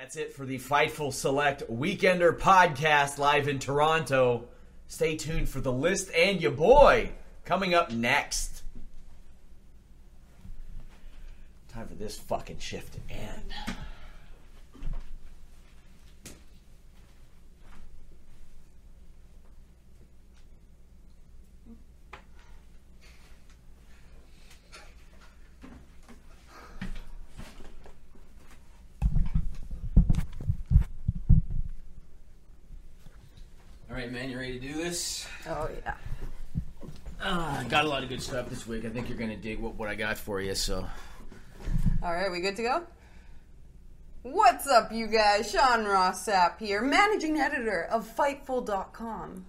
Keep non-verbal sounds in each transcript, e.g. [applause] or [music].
That's it for the Fightful Select Weekender podcast live in Toronto. Stay tuned for the list and your boy coming up next. Time for this fucking shift to end. Right, man, you ready to do this? Oh yeah. Uh, got a lot of good stuff this week. I think you're gonna dig what, what I got for you. So, All right, we good to go? What's up, you guys? Sean Ross Sapp here, managing editor of Fightful.com.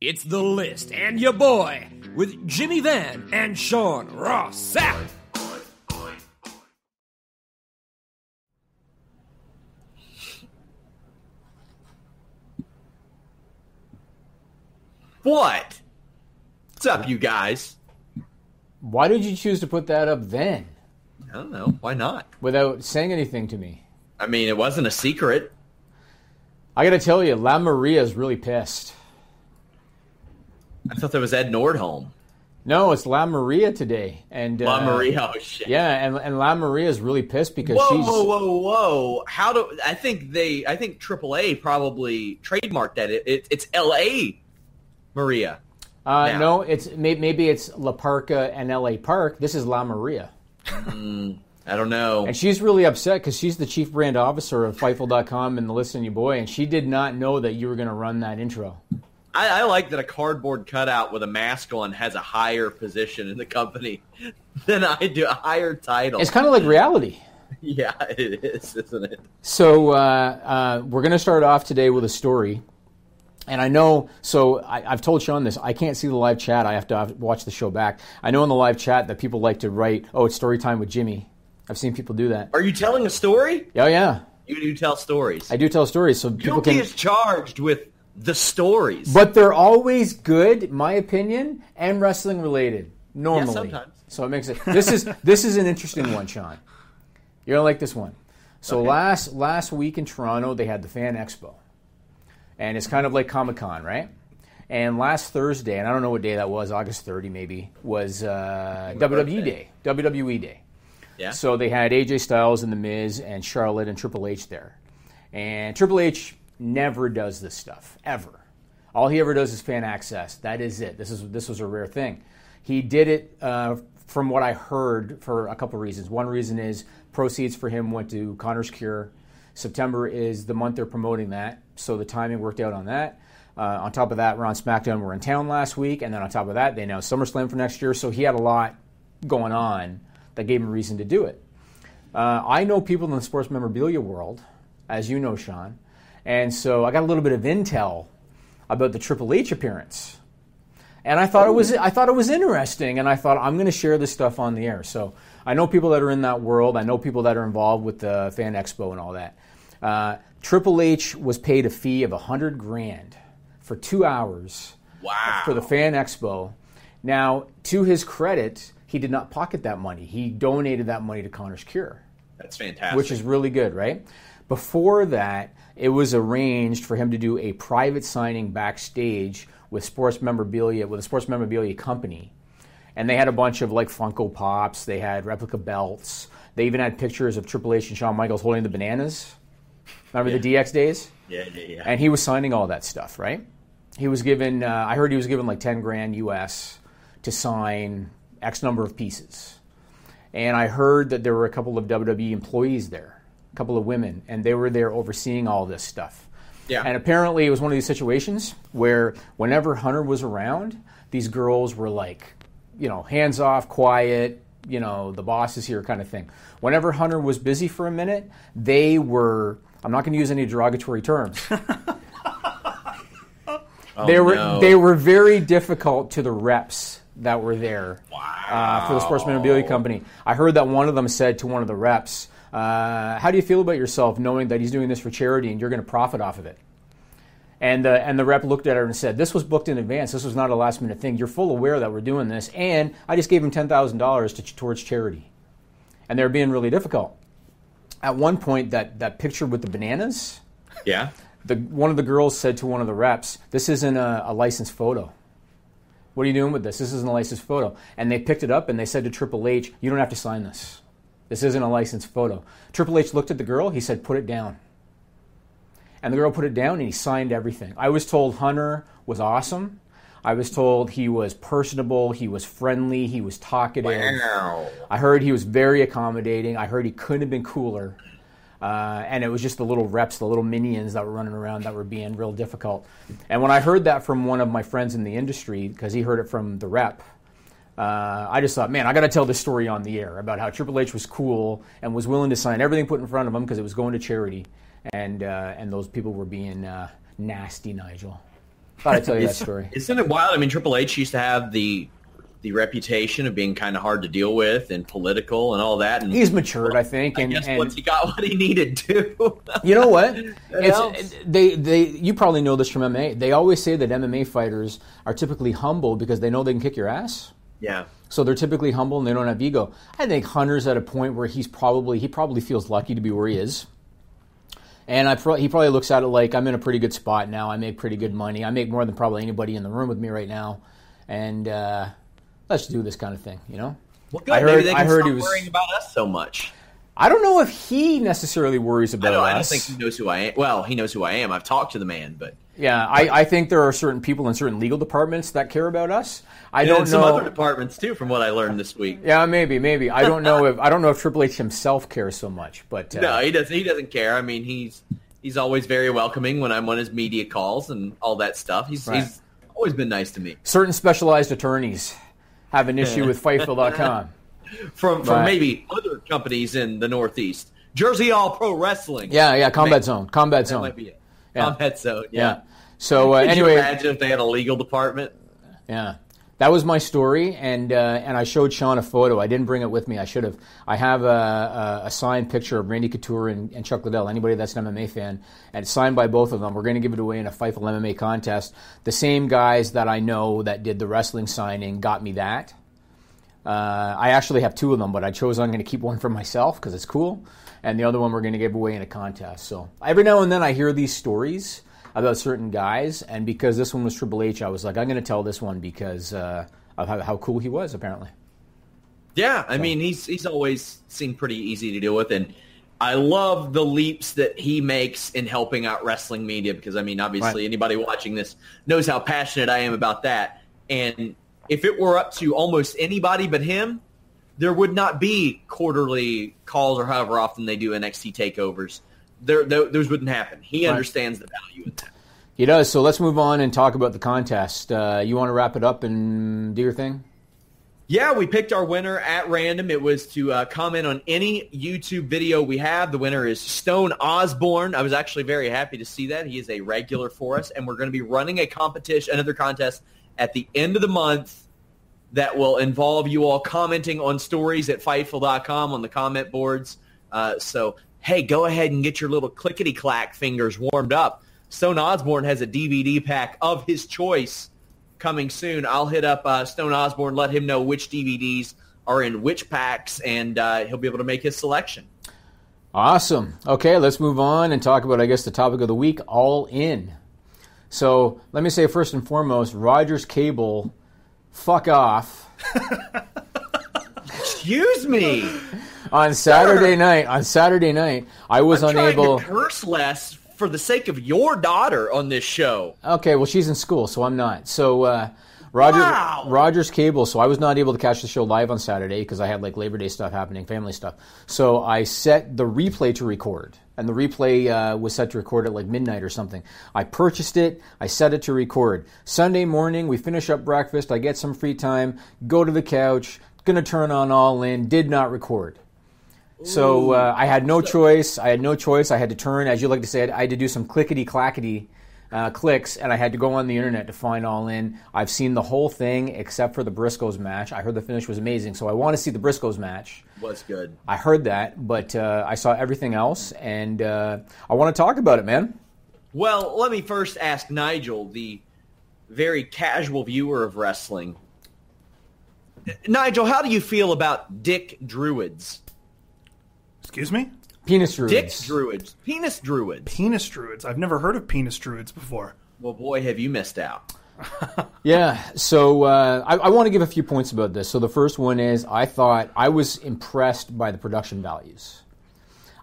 It's the list and your boy with Jimmy Van and Sean Ross What? What's up, you guys? Why did you choose to put that up then I don't know. Why not? without saying anything to me? I mean, it wasn't a secret. I gotta tell you, La Maria is really pissed. I thought that was Ed Nordholm. No, it's La Maria today, and La uh, Maria, oh shit. Yeah, and and La Maria is really pissed because Whoa, she's whoa, whoa, whoa! How do I think they? I think AAA probably trademarked that. It, it, it's L.A. Maria. uh, no, it's may, maybe it's La Parka and L.A. Park. This is La Maria, I don't know. and she's really upset because she's the chief brand officer of Fightful.com and the List and Your Boy, and she did not know that you were going to run that intro. I, I like that a cardboard cutout with a mask on has a higher position in the company [laughs] than I do, a higher title. It's kind of like reality. [laughs] yeah, it is, isn't it? So uh, uh, we're going to start off today with a story, and I know. So I, I've told Sean this. I can't see the live chat. I have to have- watch the show back. I know in the live chat that people like to write, "Oh, it's story time with Jimmy." I've seen people do that. Are you telling a story? Yeah, yeah. You do tell stories. I do tell stories, so people Guilty can. is charged with the stories. But they're always good, my opinion, and wrestling related. Normally, sometimes. So it makes it. This is [laughs] this is an interesting one, Sean. You're gonna like this one. So Okay. last last week in Toronto, they had the Fan Expo, and it's kind of like Comic Con, right? And last Thursday, and I don't know what day that was, August 30 maybe, was uh, WWE Day, WWE Day. yeah. So they had AJ Styles and The Miz and Charlotte and Triple H there. And Triple H never does this stuff, ever. All he ever does is fan access. That is it. This is this was a rare thing. He did it uh, from what I heard for a couple reasons. One reason is proceeds for him went to Connor's Cure. September is the month they're promoting that, so the timing worked out on that. Uh, on top of that, we're on SmackDown. We're in town last week, and then on top of that, they announced SummerSlam for next year. So he had a lot going on that gave him reason to do it. Uh, I know people in the sports memorabilia world, as you know, Sean, and so I got a little bit of intel about the Triple H appearance. And I thought it was I thought it was interesting, and I thought I'm going to share this stuff on the air. So I know people that are in that world. I know people that are involved with the Fan Expo and all that. Uh, Triple H was paid a fee of a hundred grand for two hours Wow. for the Fan Expo. Now, to his credit, he did not pocket that money. He donated that money to Connor's Cure That's fantastic. which is really good, right? Before that, it was arranged for him to do a private signing backstage with sports memorabilia with a sports memorabilia company, and they had a bunch of like Funko Pops. They had replica belts. They even had pictures of Triple H and Shawn Michaels holding the bananas. Remember the DX days? yeah, yeah, yeah. and he was signing all that stuff, right? He was given, uh, I heard he was given like 10 grand US to sign X number of pieces. And I heard that there were a couple of WWE employees there, a couple of women, and they were there overseeing all this stuff. Yeah. And apparently it was one of these situations where whenever Hunter was around, these girls were like, you know, hands off, quiet, you know, the boss is here kind of thing. Whenever Hunter was busy for a minute, they were, I'm not going to use any derogatory terms. [laughs] they were no. they were very difficult to the reps that were there uh, for the sports memorabilia company. I heard that one of them said to one of the reps, uh, "How do you feel about yourself knowing that he's doing this for charity and you're going to profit off of it?" And the and the rep looked at her and said, "This was booked in advance. This was not a last minute thing. You're full aware that we're doing this, and I just gave him ten thousand dollars towards charity." And they're being really difficult. At one point, that that picture with the bananas yeah. the one of the girls said to one of the reps, "This isn't a, a licensed photo. What are you doing with this? This isn't a licensed photo." And they picked it up and they said to Triple H, "You don't have to sign this. This isn't a licensed photo." Triple H looked at the girl. He said, "Put it down." And the girl put it down and he signed everything. I was told Hunter was awesome. I was told he was personable, he was friendly, he was talkative. Wow. I heard he was very accommodating. I heard he couldn't have been cooler. Uh, and it was just the little reps, the little minions that were running around that were being real difficult. And when I heard that from one of my friends in the industry, because he heard it from the rep, uh, I just thought, man, I got to tell this story on the air about how Triple H was cool and was willing to sign everything put in front of him because it was going to charity, and uh, and those people were being uh, nasty, Nigel. Thought I'd tell you that story. Isn't it wild? I mean, Triple H used to have the the reputation of being kind of hard to deal with and political and all that. And He's matured, I think, I and, guess and once he got [laughs] what he needed to. You know what? [laughs] It's, they, they, you probably know this from MMA. They always say that MMA fighters are typically humble because they know they can kick your ass. yeah. So they're typically humble and they don't have ego. I think Hunter's at a point where he's probably he probably feels lucky to be where he is. And I pro- he probably looks at it like I'm in a pretty good spot now. I make pretty good money. I make more than probably anybody in the room with me right now. And uh, let's do this kind of thing, you know? Well, good. I Maybe heard- they I heard stop he was- worrying about us so much. I don't know if he necessarily worries about don't, I don't think he knows who I am. Well, he knows who I am. I've talked to the man, but Yeah, I, I think there are certain people in certain legal departments that care about us. I and don't in some know. other departments too, from what I learned this week. yeah, maybe, maybe. I don't know [laughs] if I don't know if Triple H himself cares so much, but uh, No, he doesn't. He doesn't care. I mean, he's he's always very welcoming when I'm on his media calls and all that stuff. He's Right. he's always been nice to me. certain specialized attorneys have an issue with Fightful.com. [laughs] From from Right. maybe other companies in the Northeast, Jersey All Pro Wrestling. Yeah, yeah, Combat. Zone, Combat that Zone. might be it. Yeah. Combat Zone. Yeah. Yeah. So uh, Could anyway, you imagine if they had a legal department? Yeah, that was my story, and uh, and I showed Sean a photo. I didn't bring it with me. I should have. I have a, a, a signed picture of Randy Couture and, and Chuck Liddell. Anybody that's an MMA fan, and it's signed by both of them. We're going to give it away in a Fightful MMA contest. The same guys that I know that did the wrestling signing got me that. Uh, I actually have two of them, but I chose I'm going to keep one for myself because it's cool, and the other one we're going to give away in a contest. So every now and then I hear these stories about certain guys, and because this one was Triple H, I was like, I'm going to tell this one because uh, of how, how cool he was. Apparently, Yeah, I mean he's he's always seemed pretty easy to deal with, and I love the leaps that he makes in helping out wrestling media because I mean obviously Right. anybody watching this knows how passionate I am about that, and if it were up to almost anybody but him, there would not be quarterly calls or however often they do NXT takeovers. There, tho- those wouldn't happen. He understands the value in that. he does. So let's move on and talk about the contest. Uh, you want to wrap it up and do your thing? Yeah, we picked our winner at random. It was to uh, comment on any YouTube video we have. The winner is Stone Osborne. I was actually very happy to see that. He is a regular for us, and we're going to be running a competition, another contest at the end of the month that will involve you all commenting on stories at Fightful.com on the comment boards. Uh, so, hey, go ahead and get your little clickety-clack fingers warmed up. Stone Osborne has a DVD pack of his choice coming soon. I'll hit up uh, Stone Osborne, let him know which DVDs are in which packs, and uh, he'll be able to make his selection. Awesome. Okay, let's move on and talk about, I guess, the topic of the week, All In. So let me say first and foremost, Rogers Cable, fuck off. [laughs] Excuse me. on Saturday night, on Saturday night, I was I'm unable. to curse less for the sake of your daughter on this show. Okay, well, she's in school, so I'm not. So, uh, Roger, Wow. Rogers Cable. So I was not able to catch the show live on Saturday because I had like Labor Day stuff happening, family stuff. So I set the replay to record, and the replay uh, was set to record at like midnight or something. I purchased it. I set it to record. Sunday morning, we finish up breakfast. I get some free time. Go to the couch. Gonna turn on All In. Did not record. So uh, I had no choice. I had no choice. I had to turn, as you like to say, I had to do some clickety clackety uh, clicks, and I had to go on the internet to find all in. I've seen the whole thing except for the Briscoes match. I heard the finish was amazing, so I want to see the Briscoes match. Was good. I heard that, but uh, I saw everything else, and uh, I want to talk about it, man. Well, let me first ask Nigel, the very casual viewer of wrestling. Nigel, how do you feel about Dick Druids? Excuse me? Penis druids. Dick Druids. Penis Druids. Penis druids. I've never heard of penis druids before. Well, boy, have you missed out. [laughs] Yeah, so uh, I, I want to give a few points about this. So the first one is I thought I was impressed by the production values.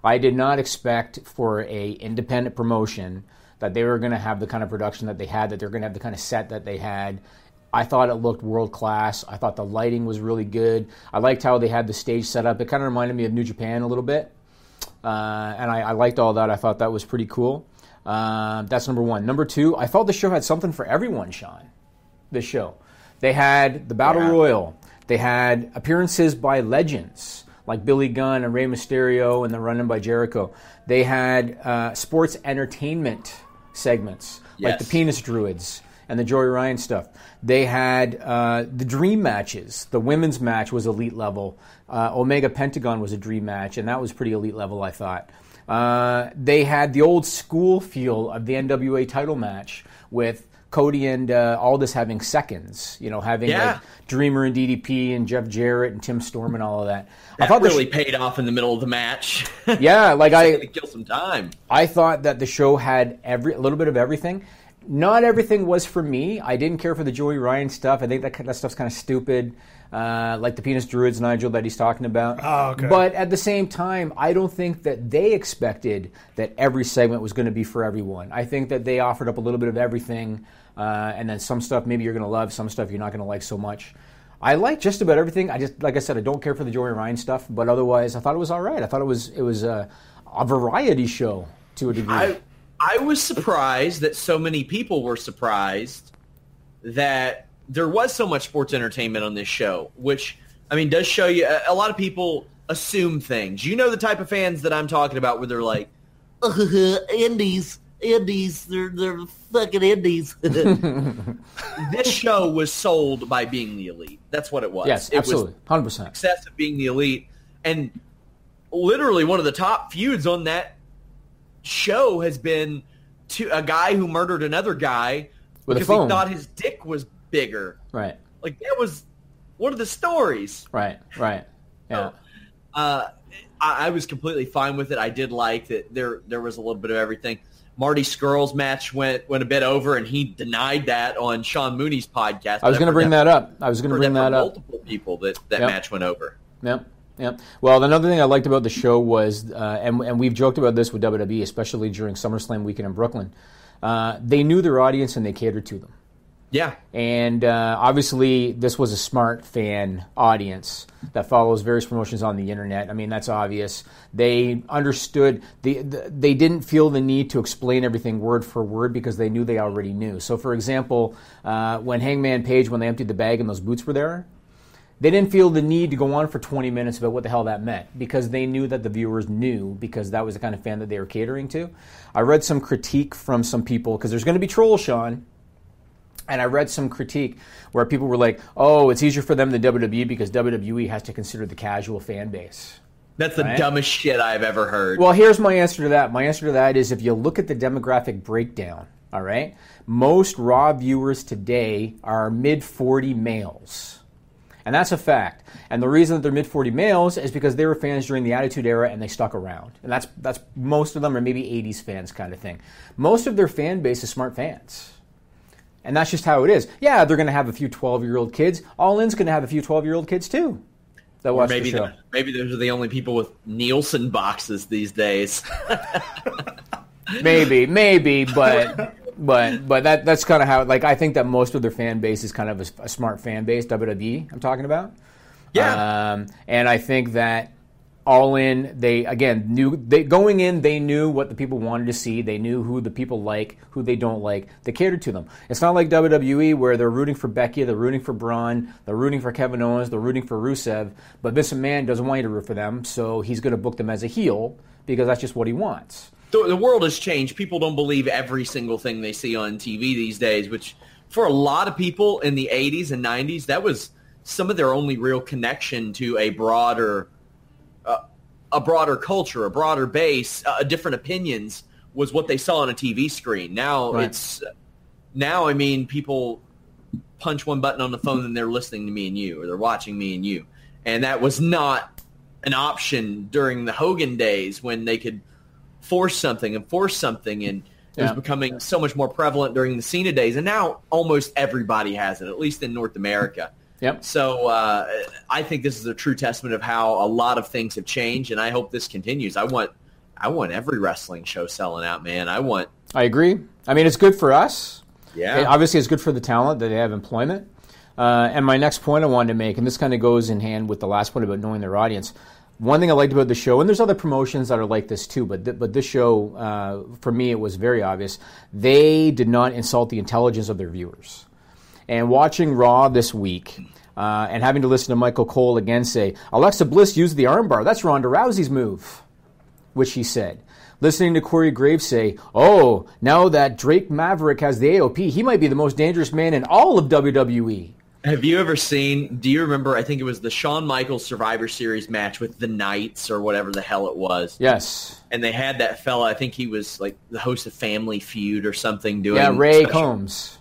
I did not expect for a independent promotion that they were going to have the kind of production that they had, that they're going to have the kind of set that they had. I thought it looked world class. I thought the lighting was really good. I liked how they had the stage set up. It kind of reminded me of New Japan a little bit, uh, and I, I liked all that. I thought that was pretty cool. Uh, that's number one. Number two, I felt the show had something for everyone. Sean, this show, they had the battle Yeah. royal. They had appearances by legends like Billy Gunn and Rey Mysterio, and the run-in by Jericho. They had uh, sports entertainment segments like the Penis Druids and the Joey Ryan stuff. They had uh, the dream matches. The women's match was elite level. Uh, Omega Pentagon was a dream match, and that was pretty elite level, I thought. Uh, they had the old school feel of the NWA title match with Cody and uh, Aldis having seconds. You know, having Yeah. like Dreamer and DDP and Jeff Jarrett and Tim Storm and all of that. I thought really sh- paid off in the middle of the match. yeah, like [laughs] I kill some time. I thought that the show had every a little bit of everything. Not everything was for me. I didn't care for the Joey Ryan stuff. I think that that stuff's kind of stupid, uh, like the penis druids, Nigel, that he's talking about. Oh, okay. But at the same time, I don't think that they expected that every segment was going to be for everyone. I think that they offered up a little bit of everything, uh, and then some stuff maybe you're going to love, some stuff you're not going to like so much. I like just about everything. I just, like I said, I don't care for the Joey Ryan stuff, but otherwise, I thought it was all right. I thought it was it was a, a variety show to a degree. I I was surprised that so many people were surprised that there was so much sports entertainment on this show, which I mean does show you a, a lot of people assume things. You know the type of fans that I'm talking about where they're like, indies, indies, they're they're fucking indies. [laughs] this show was sold by being the elite. That's what it was. yes, it absolutely, was hundred percent. success of being the elite, and literally one of the top feuds on that show has been to a guy who murdered another guy With a because he thought his dick was bigger. Right, Like that was one of the stories. right, right. [laughs] Yeah, Uh, I, I was completely fine with it. I did like that there there was a little bit of everything. Marty Scurll's match went went a bit over, and he denied that on Sean Mooney's podcast. I was going to bring that up. I was going to bring that up. Multiple people that that Yep. match went over. Yep. Yep. Well, another thing I liked about the show was, uh, and, and we've joked about this with WWE, especially during SummerSlam weekend in Brooklyn. Uh, they knew their audience and they catered to them. Yeah, And uh, obviously, this was a smart fan audience that follows various promotions on the internet. I mean, that's obvious. They understood. The, the, they didn't feel the need to explain everything word for word because they knew they already knew. So, for example, uh, when Hangman Page, when they emptied the bag and those boots were there, They didn't feel the need to go on for 20 minutes about what the hell that meant because they knew that the viewers knew because that was the kind of fan that they were catering to. I read some critique from some people because there's going to be trolls, Sean. And I read some critique where people were like, oh, it's easier for them than WWE because WWE has to consider the casual fan base. That's the Right. dumbest shit I've ever heard. Well, here's my answer to that. My answer to that is if you look at the demographic breakdown, all right, most Raw viewers today are mid 40 males. And that's a fact. And the reason that they're mid 40 males is because they were fans during the Attitude Era and they stuck around. And that's that's most of them are maybe 80s fans kind of thing. Most of their fan base is smart fans. And that's just how it is. Yeah, they're going to have a few 12 year old kids. All In's going to have a few 12 year old kids too. That or watch maybe the show. the- maybe those are the only people with Nielsen boxes these days. [laughs] maybe, maybe, but [laughs] but but that that's kind of how. Like I think that most of their fan base is kind of a, a smart fan base. WWE, I'm talking about. Yeah. Um, and I think that all in, they again knew they going in. They knew what the people wanted to see. They knew who the people like, who they don't like. They catered to them. It's not like WWE where they're rooting for Becky, they're rooting for Braun, they're rooting for Kevin Owens, they're rooting for Rusev. But Vince McMahon doesn't want you to root for them, so he's going to book them as a heel because that's just what he wants. The, the world has changed. People don't believe every single thing they see on TV these days, which for a lot of people in the 80s and 90s, that was some of their only real connection to a broader uh, a broader culture, a broader base, uh, different opinions was what they saw on a TV screen. Now Right. it's now I mean people punch one button on the phone and they're listening to me and you or they're watching me and you. And that was not an option during the Hogan days when they could force something and force something and it was becoming so much more prevalent during the Cena days and now almost everybody has it, at least in North America. [laughs] Yep. So uh, I think this is a true testament of how a lot of things have changed, and I hope this continues. I want, I want every wrestling show selling out, man. I want, I agree. I mean, it's good for us. yeah, It- obviously, it's good for the talent that they have employment. Uh, and my next point I wanted to make, and this kind of goes in hand with the last point about knowing their audience. One thing I liked about the show, and there's other promotions that are like this too, but th- but this show, uh, for me, it was very obvious. They did not insult the intelligence of their viewers. And watching Raw this week, uh, and having to listen to Michael Cole again say, Alexa Bliss used the armbar. That's Ronda Rousey's move which he said. Listening to Corey Graves say, Oh, now that Drake Maverick has the AOP, he might be the most dangerous man in all of E." WWE. Have you ever seen? Do you remember? I think it was the Shawn Michaels Survivor Series match with the Knights or whatever the hell it was. Yes. And they had that fella. I think he was like the host of Family Feud or something. Doing Yeah, Ray special- Combs.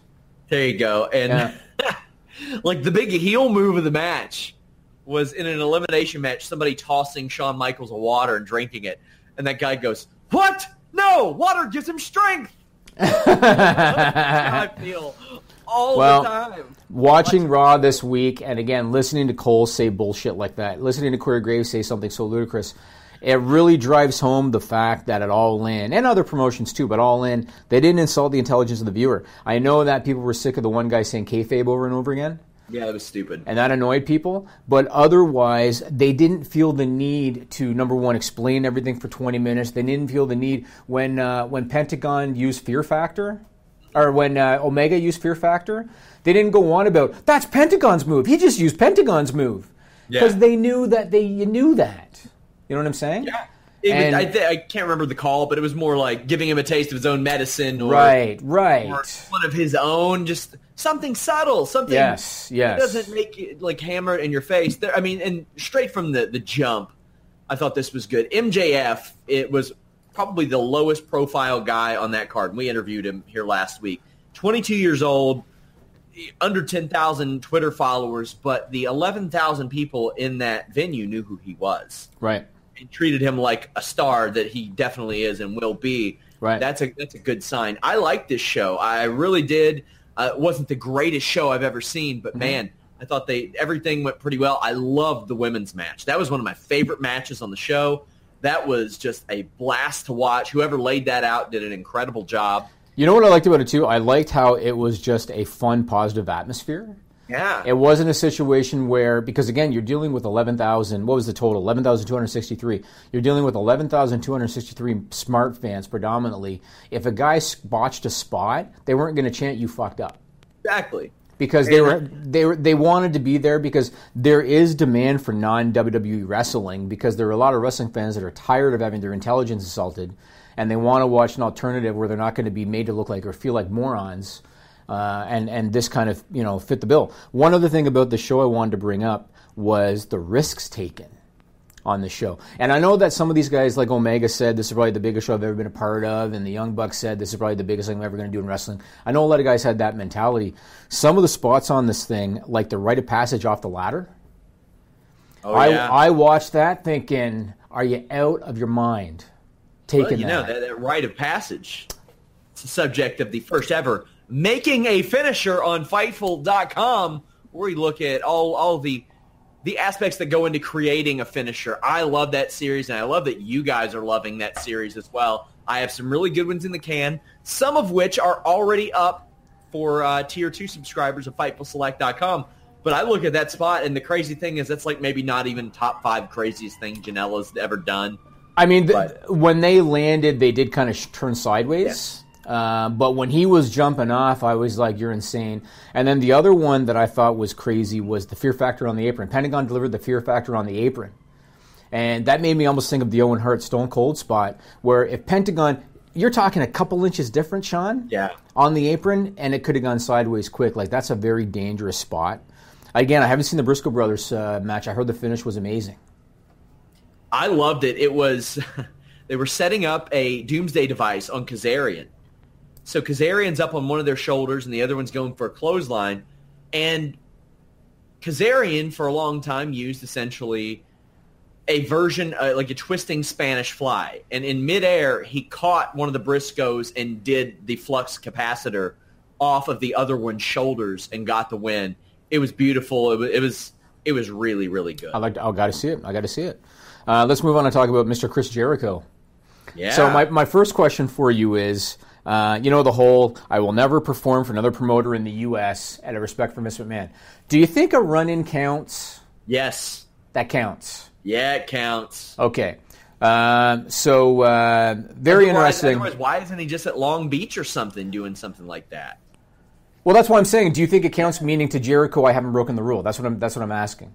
There you go. And [laughs] like the big heel move of the match was in an elimination match. Somebody tossing Shawn Michaels a water and drinking it, and that guy goes, "What? No, water gives him strength." [laughs] I feel all Well, the time. Watching Raw this week, and again, listening to Cole say bullshit like that, listening to Corey Graves say something so ludicrous, it really drives home the fact that at All In, and other promotions too, but All In, they didn't insult the intelligence of the viewer. I know that people were sick of the one guy saying kayfabe over and over again. Yeah, that was stupid. and that annoyed people. But otherwise, they didn't feel the need to number one explain everything for 20 minutes. They didn't feel the need when uh, when Pentagon used Fear Factor, or when uh, Omega used Fear Factor. They didn't go on about that's Pentagon's move. He just used Pentagon's move because Yeah. they knew that they you knew that. You know what I'm saying? Yeah. It was- And- I, th- I can't remember the call, but it was more like giving him a taste of his own medicine, or, Right. Right. or one of his own, just something subtle, something. Yes, yes. It doesn't make it like hammer it in your face. There, I mean, and straight from the the jump, I thought this was good. MJF, it was probably the lowest profile guy on that card. We interviewed him here last week. Twenty two years old, under ten thousand Twitter followers, but the eleven thousand people in that venue knew who he was Right. and treated him like a star that he definitely is and will be. Right. That's a that's a good sign. I like this show. I really did. Uh, it wasn't the greatest show I've ever seen, but man, I thought they everything went pretty well. I loved the women's match. That was one of my favorite matches on the show. That was just a blast to watch. Whoever laid that out did an incredible job. You know what I liked about it too? I liked how it was just a fun, positive atmosphere. Yeah. It wasn't a situation where, because again, you're dealing with 11,000, what was the total? 11,263. You're dealing with 11,263 smart fans predominantly. If a guy botched a spot, they weren't going to chant, you fucked up. exactly. Because they were they were they wanted to be there because there is demand for non WWE wrestling because there are a lot of wrestling fans that are tired of having their intelligence assaulted and they want to watch an alternative where they're not going to be made to look like or feel like morons. Uh, and and this kind of you know fit the bill. One other thing about the show I wanted to bring up was the risks taken on the show. And I know that some of these guys, like Omega said, this is probably the biggest show I've ever been a part of, and the Young Bucks said this is probably the biggest thing I'm ever going to do in wrestling. I know a lot of guys had that mentality. Some of the spots on this thing, like the rite of passage off the ladder, Oh, I, yeah. I watched that thinking, are you out of your mind taking Well, you know, that? that, that rite of passage. It's the subject of the first ever making a finisher on Fightful.com, where we look at all all the the aspects that go into creating a finisher. I love that series, and I love that you guys are loving that series as well. I have some really good ones in the can, some of which are already up for uh, tier two subscribers of FightfulSelect.com. But I look at that spot, and the crazy thing is that's like maybe not even top five craziest thing Janela's ever done. I mean, th- when they landed, they did kind of sh- turn sideways. Uh, but when he was jumping off, I was like, "You're insane." And then the other one that I thought was crazy was the Fear Factor on the apron. Pentagon delivered the Fear Factor on the apron, and that made me almost think of the Owen Hart Stone Cold spot, where if Pentagon, you're talking a couple inches different, Sean, Yeah. on the apron, and it could have gone sideways quick. Like that's a very dangerous spot. Again, I haven't seen the Briscoe brothers uh, match. I heard the finish was amazing. I loved it. It was [laughs] they were setting up a doomsday device on Kazarian. So Kazarian's up on one of their shoulders and the other one's going for a clothesline. And Kazarian for a long time used essentially a version uh, like a twisting Spanish fly. And in midair, he caught one of the Briscoes and did the flux capacitor off of the other one's shoulders and got the win. It was beautiful. It was it was, it was really really good. I like. I got to see it. I got to see it. Uh, let's move on and talk about Mr. Chris Jericho. Yeah. So my, my first question for you is, uh, you know, the whole I will never perform for another promoter in the U.S. out of respect for Miss McMahon. Do you think a run-in counts? yes. That counts. Yeah, it counts. Okay. Um, so uh, very Otherwise- interesting. Otherwise, why isn't he just at Long Beach or something doing something like that? Well, that's what I'm saying. Do you think it counts? Meaning to Jericho, I haven't broken the rule. That's what I'm. That's what I'm asking.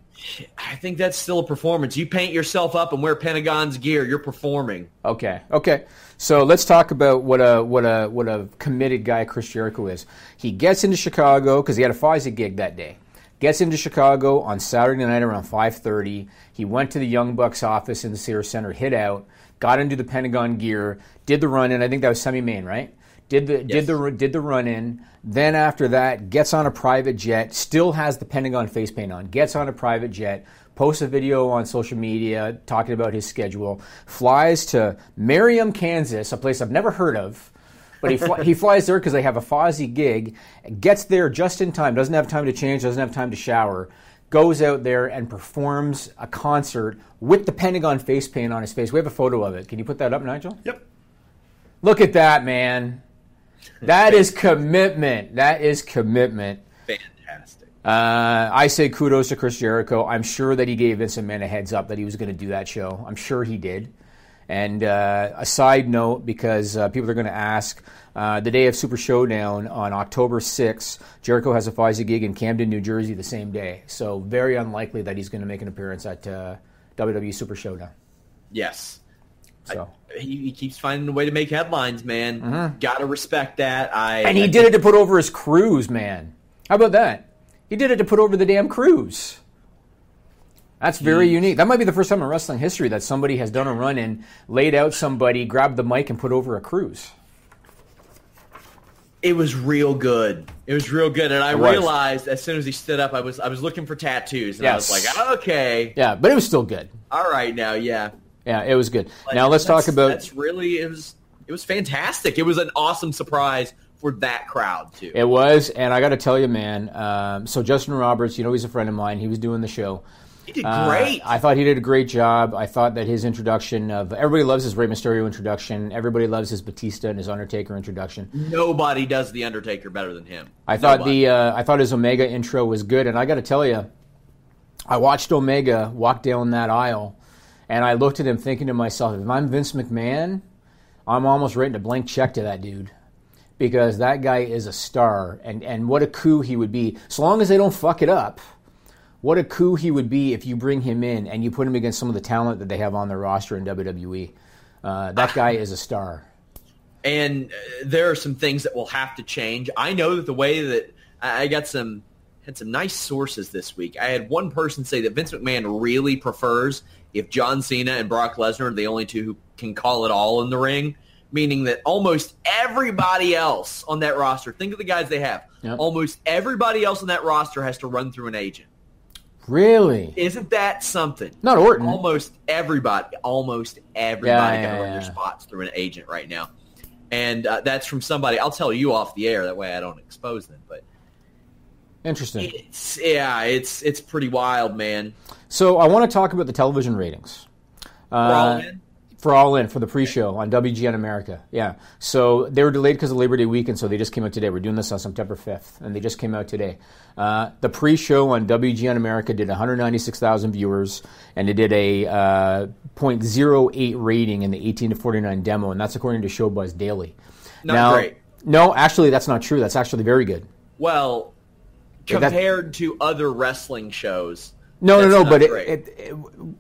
I think that's still a performance. You paint yourself up and wear Pentagon's gear, you're performing. Okay. Okay. So let's talk about what a what a what a committed guy Chris Jericho is. He gets into Chicago because he had a Fozzy gig that day. Gets into Chicago on Saturday night around 5:30. He went to the Young Bucks office in the Sears Center, hit out, got into the Pentagon gear, did the run and I think that was semi-main, right? Did the did the did the run in. Then after that, gets on a private jet. Still has the Pentagon face paint on. Gets on a private jet. Posts a video on social media talking about his schedule. Flies to Merriam, Kansas, a place I've never heard of. But he, [laughs] he flies there because they have a Fozzy gig. Gets there just in time. Doesn't have time to change. Doesn't have time to shower. Goes out there and performs a concert with the Pentagon face paint on his face. We have a photo of it. Can you put that up, Nigel? Yep. Look at that, man. [laughs] That is commitment. That is commitment. Fantastic. Uh, I say kudos to Chris Jericho. I'm sure that he gave Vince McMahon a heads up that he was going to do that show. I'm sure he did. And uh, a side note, because uh, people are going to ask, uh, the day of Super Showdown on October 6th, Jericho has a Fozzy gig in Camden, New Jersey the same day. So very unlikely that he's going to make an appearance at uh, WWE Super Showdown. Yes. So. He, he keeps finding a way to make headlines, man. Gotta respect that. I Mm-hmm. And he I did it to put over his cruise, man. How about that? He did it to put over the damn cruise. That's very unique. That might be the first time in wrestling history that somebody has done a run and laid out somebody, grabbed the mic, and put over a cruise. It was real good. It was real good, and I realized as soon as he stood up, I was I was looking for tattoos, and Yes. I was like, okay, Yeah, but it was still good. all right, now, yeah. Yeah, it was good. Like, now let's talk about. That's really it was it was fantastic. It was an awesome surprise for that crowd too. It was, and I got to tell you, man. Um, so Justin Roberts, you know, he's a friend of mine. He was doing the show. he did Uh, great. I thought he did a great job. I thought that his introduction of everybody loves his Rey Mysterio introduction. Everybody loves his Batista and his Undertaker introduction. Nobody does the Undertaker better than him. I thought Nobody. the uh, I thought his Omega intro was good, and I got to tell you, I watched Omega walk down that aisle, and I looked at him thinking to myself, if I'm Vince McMahon, I'm almost writing a blank check to that dude because that guy is a star, and and what a coup he would be. So long as they don't fuck it up, what a coup he would be if you bring him in and you put him against some of the talent that they have on their roster in WWE. Uh, that guy is a star. and uh, there are some things that will have to change. I know that the way that I I got some had some nice sources this week. I had one person say that Vince McMahon really prefers if John Cena and Brock Lesnar are the only two who can call it all in the ring, meaning that almost everybody else on that roster, think of the guys they have, Yep. almost everybody else on that roster has to run through an agent. Really? Isn't that something? Not Orton. Almost everybody, almost everybody Yeah, got to yeah, run their spots through an agent right now, and uh, that's from somebody. I'll tell you off the air that way I don't expose them. But Interesting. it's yeah, it's it's pretty wild, man. So I want to talk about the television ratings. Uh. For All In for the pre-show on WGN America, yeah. So they were delayed because of Labor Day weekend, so they just came out today. We're doing this on September 5th, and they just came out today. Uh, the pre-show on WGN America did 196,000 viewers, and it did a uh, .08 rating in the 18 to 49 demo, and that's according to Showbuzz Daily. Not now, great. No, actually, that's not true. That's actually very good. Well, Yeah, that- compared to other wrestling shows, No, no, that's no. not But it, it, it,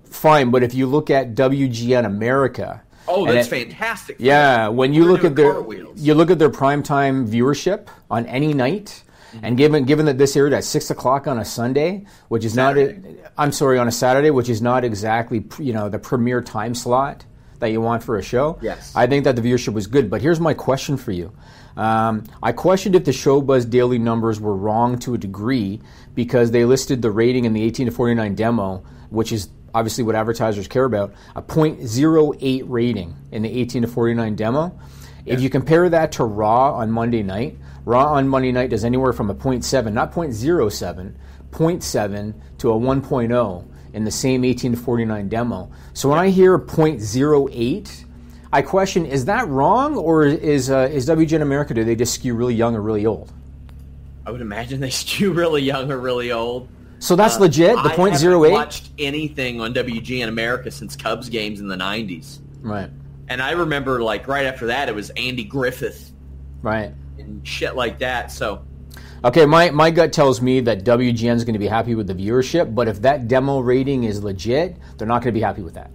fine. But if you look at WGN America, oh, that's fantastic. Yeah, when you We're look at their cartwheels. you look at their primetime viewership on any night, Mm-hmm. and given given that this aired at six o'clock on a Sunday, which is not Saturday. a, I'm sorry on a Saturday, which is not exactly you know the premier time slot that you want for a show. Yes. I think that the viewership was good. But here's my question for you. Um, I questioned if the Showbuzz Daily numbers were wrong to a degree because they listed the rating in the 18 to 49 demo, which is obviously what advertisers care about, a .08 rating in the 18 to 49 demo. If you compare that to Raw on Monday night, Raw on Monday night does anywhere from a .7, not .07, .7 to a 1.0 in the same 18 to 49 demo. So when I hear .08, I question: Is that wrong, or is uh, is WGN America? Do they just skew really young or really old? I would imagine they skew really young or really old. So that's legit. The I haven't zero eight. watched anything on WGN America since Cubs games in the '90s, Right, and I remember like right after that it was Andy Griffith right. and shit like that. So Okay, my, my gut tells me that WGN is going to be happy with the viewership, but if that demo rating is legit, they're not going to be happy with that.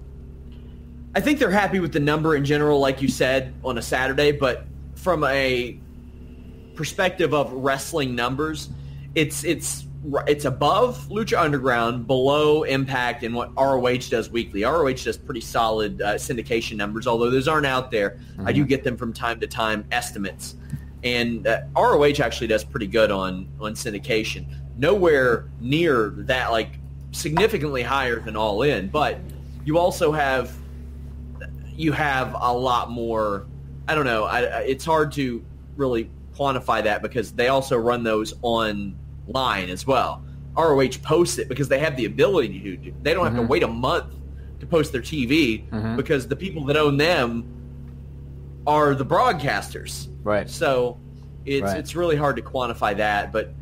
I think they're happy with the number in general, like you said on a Saturday. But from a perspective of wrestling numbers, it's it's it's above Lucha Underground, below Impact, and what ROH does weekly. ROH does pretty solid uh, syndication numbers, although those aren't out there. I do get them from time to time estimates, and uh, ROH actually does pretty good on on syndication. Nowhere near that, like significantly higher than All In, but you also have you have a lot more. I don't know. I, it's hard to really quantify that because they also run those online as well. ROH posts it because they have the ability to. do. They don't have to mm-hmm. wait a month to post their TV mm-hmm. because the people that own them are the broadcasters. Right. So it's Right. it's really hard to quantify that. But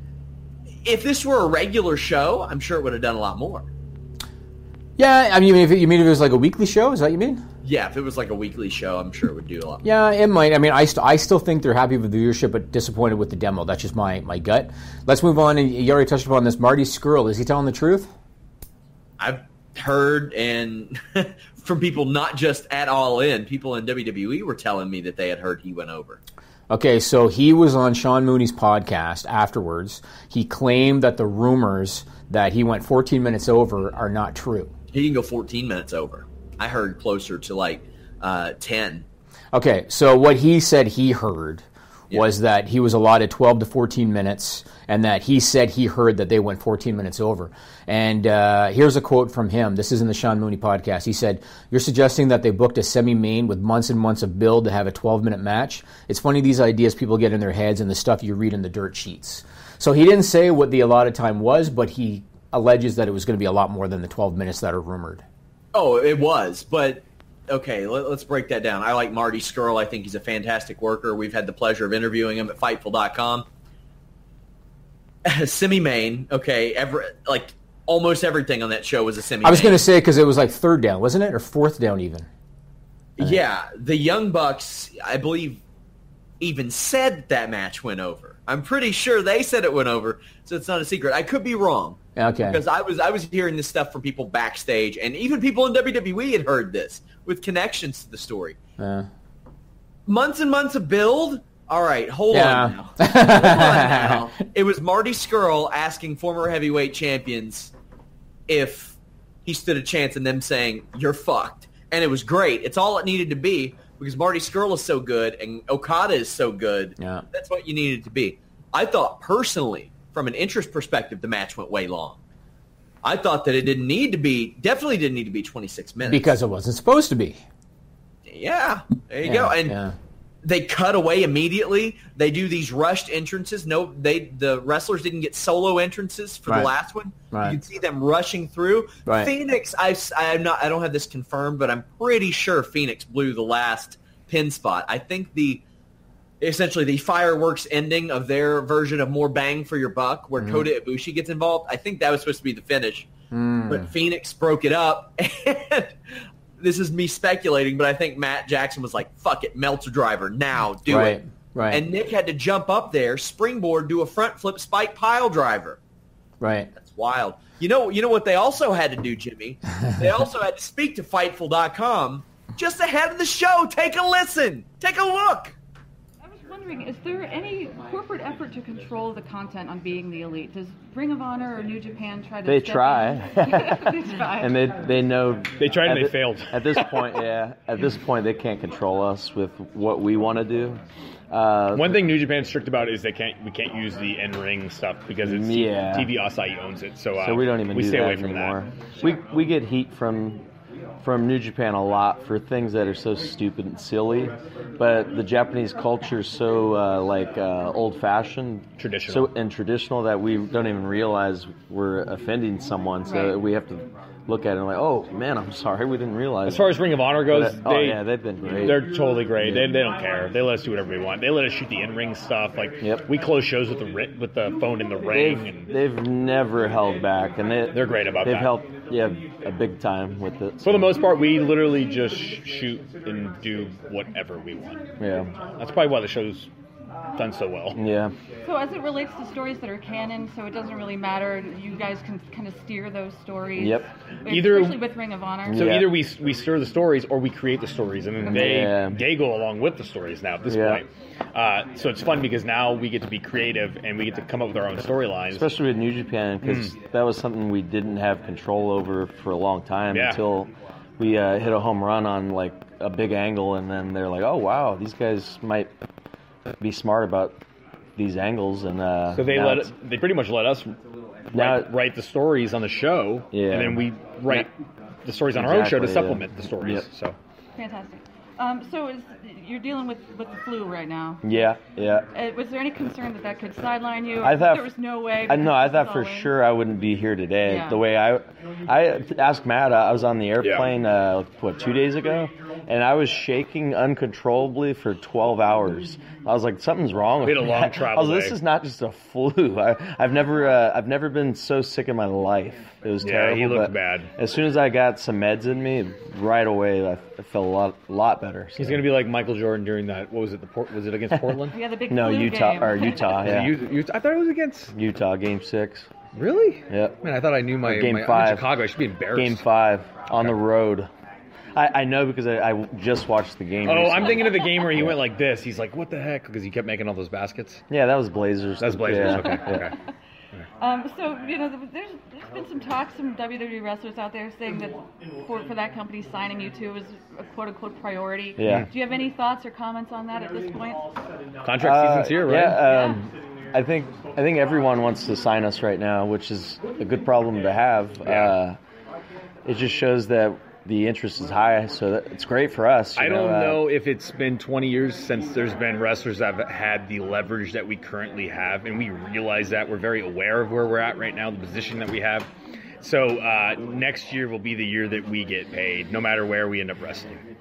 if this were a regular show, I'm sure it would have done a lot more. Yeah, I mean, if it, you mean if it was like a weekly show, is that what you mean? Yeah, if it was like a weekly show, I'm sure it would do a lot. more. Yeah, it might. I mean, I, st- I still think they're happy with the viewership, but disappointed with the demo. That's just my, my gut. Let's move on. And you already touched upon this. Marty Scurll, is he telling the truth? I've heard and [laughs] from people not just at All In, people in WWE were telling me that they had heard he went over. Okay, so he was on Sean Mooney's podcast afterwards. He claimed that the rumors that he went 14 minutes over are not true. He can go 14 minutes over. I heard closer to like uh, 10. Okay, so what he said he heard was that he was allotted 12 to 14 minutes, and that he said he heard that they went 14 minutes over. And uh, here's a quote from him. This is in the Sean Mooney podcast. He said, You're suggesting that they booked a semi main with months and months of build to have a 12 minute match? It's funny these ideas people get in their heads and the stuff you read in the dirt sheets. So he didn't say what the allotted time was, but he alleges that it was going to be a lot more than the 12 minutes that are rumored. Oh, it was, but okay, let, us break that down. I like Marty Scurll. I think he's a fantastic worker. We've had the pleasure of interviewing him at Fightful.com. semi [laughs] main, okay, every like almost everything on that show was a semi. I was going to say because it was like third down, wasn't it? Or fourth down even. Yeah, the Young Bucks, I believe even said that, that match went over. I'm pretty sure they said it went over, so it's not a secret. I could be wrong. Okay. Because I was I was hearing this stuff from people backstage, and even people in WWE had heard this with connections to the story. Uh, Months and months of build. All right, hold Yeah. on now. Hold on now. [laughs] It was Marty Scurll asking former heavyweight champions if he stood a chance, and them saying you're fucked, and it was great. It's all it needed to be because Marty Scurll is so good and Okada is so good. Yeah. That's what you needed to be. I thought personally, from an interest perspective, the match went way long. I thought that it didn't need to be, definitely didn't need to be 26 minutes. because it wasn't supposed to be. yeah, there you Yeah, go. And yeah. they cut away immediately. They do these rushed entrances. No, they the wrestlers didn't get solo entrances for Right. the last one. Right. You can see them rushing through. Right. Phoenix, I I'm not I don't have this confirmed, but I'm pretty sure Phoenix blew the last pin spot. I think the essentially the fireworks ending of their version of More Bang for Your Buck, where mm. Kota Ibushi gets involved. I think that was supposed to be the finish, mm. but Phoenix broke it up. [laughs] And this is me speculating, but I think Matt Jackson was like, "Fuck it, Meltzer driver now, do Right, it." right. And Nick had to jump up there, springboard, do a front flip, spike pile driver. Right. That's wild. You know, you know what they also had to do, Jimmy? [laughs] They also had to speak to Fightful.com just ahead of the show. Take a listen. Take a look. I was wondering, is there any corporate effort to control the content on Being the Elite? Does Ring of Honor or New Japan try to? They step try. in? [laughs] they try. and they they know They tried and they thi- failed. At this point, [laughs] yeah, at this point they can't control us with what we want to do. Uh, One thing New Japan's strict about is they can't we can't use the in ring stuff because it's Yeah. TV Asahi owns it. So, uh, so we don't even we do stay that away from anymore. that. We we get heat from from New Japan a lot for things that are so stupid and silly, but the Japanese culture is so uh, like uh, old fashioned, Traditional. so and traditional that we don't even realize we're offending someone. So Right. we have to look at it and like, oh man, I'm sorry, we didn't realize. As far as Ring of Honor goes, But, uh, oh, they, yeah, they've been great. They're totally great. They, they don't care. They let us do whatever we want. They let us shoot the in ring stuff. Like Yep. we close shows with the with the phone in the ring. They've, and they've never held back, and they, They're great about they've that. helped, yeah, a big time with it. for the most part, we literally just shoot and do whatever we want. yeah, That's probably why the show's done so well. yeah, So as it relates to stories that are canon, so it doesn't really matter. You guys can kind of steer those stories. Yep. Either- especially with Ring of Honor. So Yeah. either we we stir the stories or we create the stories, and then they Yeah. they go along with the stories now at this Yeah. point. Uh, so it's fun because now we get to be creative and we get to come up with our own storylines. especially with New Japan because that was something we didn't have control over for a long time Yeah. until we uh, hit a home run on like a big angle, and then they're like, oh wow, these guys might be smart about these angles, and uh, So they let it's- they pretty much let us Now write, it- write the stories on the show, Yeah. and then we write the stories on our own show to Exactly, yeah. supplement the stories. Yep. So Fantastic. Um, so is, you're dealing with, with the flu right now. Yeah, yeah. Uh, was there any concern that that could sideline you? I thought there was no way. I know. I thought for is in? sure I wouldn't be here today. Yeah. The way I, I asked Matt. Uh, I was on the airplane. Uh, what two days ago, and I was shaking uncontrollably for 12 hours. I was like, something's wrong with We had a me. long [laughs] I travel was, This day. is not just a flu. [laughs] I, I've never, uh, I've never been so sick in my life. It was Yeah, terrible. he looked bad. As soon as I got some meds in me, right away I, I felt a lot, lot better. he's so. going to be like Michael Jordan during that. What was it? The Port, was it against [laughs] Portland? Yeah, the big no flu Utah game. or Utah. Yeah, you- you- I thought it was against. Utah game six. Really? Yep. Man, I thought I knew my Game my, I'm in five. Chicago. I should be embarrassed. Game five on the road. I, I know because I, I just watched the game. Oh, I'm thinking of the game where he went like this. He's like, "What the heck?" Because he kept making all those baskets. Yeah, that was Blazers. That's Blazers. Yeah. Okay. Okay. [laughs] Um, so you know, there's there's been some talks, some WWE wrestlers out there saying that for, for that company signing you to is a quote unquote priority. Yeah. Do you have any thoughts or comments on that at this point? Contract Uh, season's here, right? Yeah, um, I think I think everyone wants to sign us right now, which is a good problem to have. Uh, it just shows that the interest is high, so that, it's great for us. you I don't uh, know if it's been 20 years since there's been wrestlers that have had the leverage that we currently have, and we realize that. We're very aware of where we're at right now, the position that we have. So uh, next year will be the year that we get paid, no matter where we end up wrestling.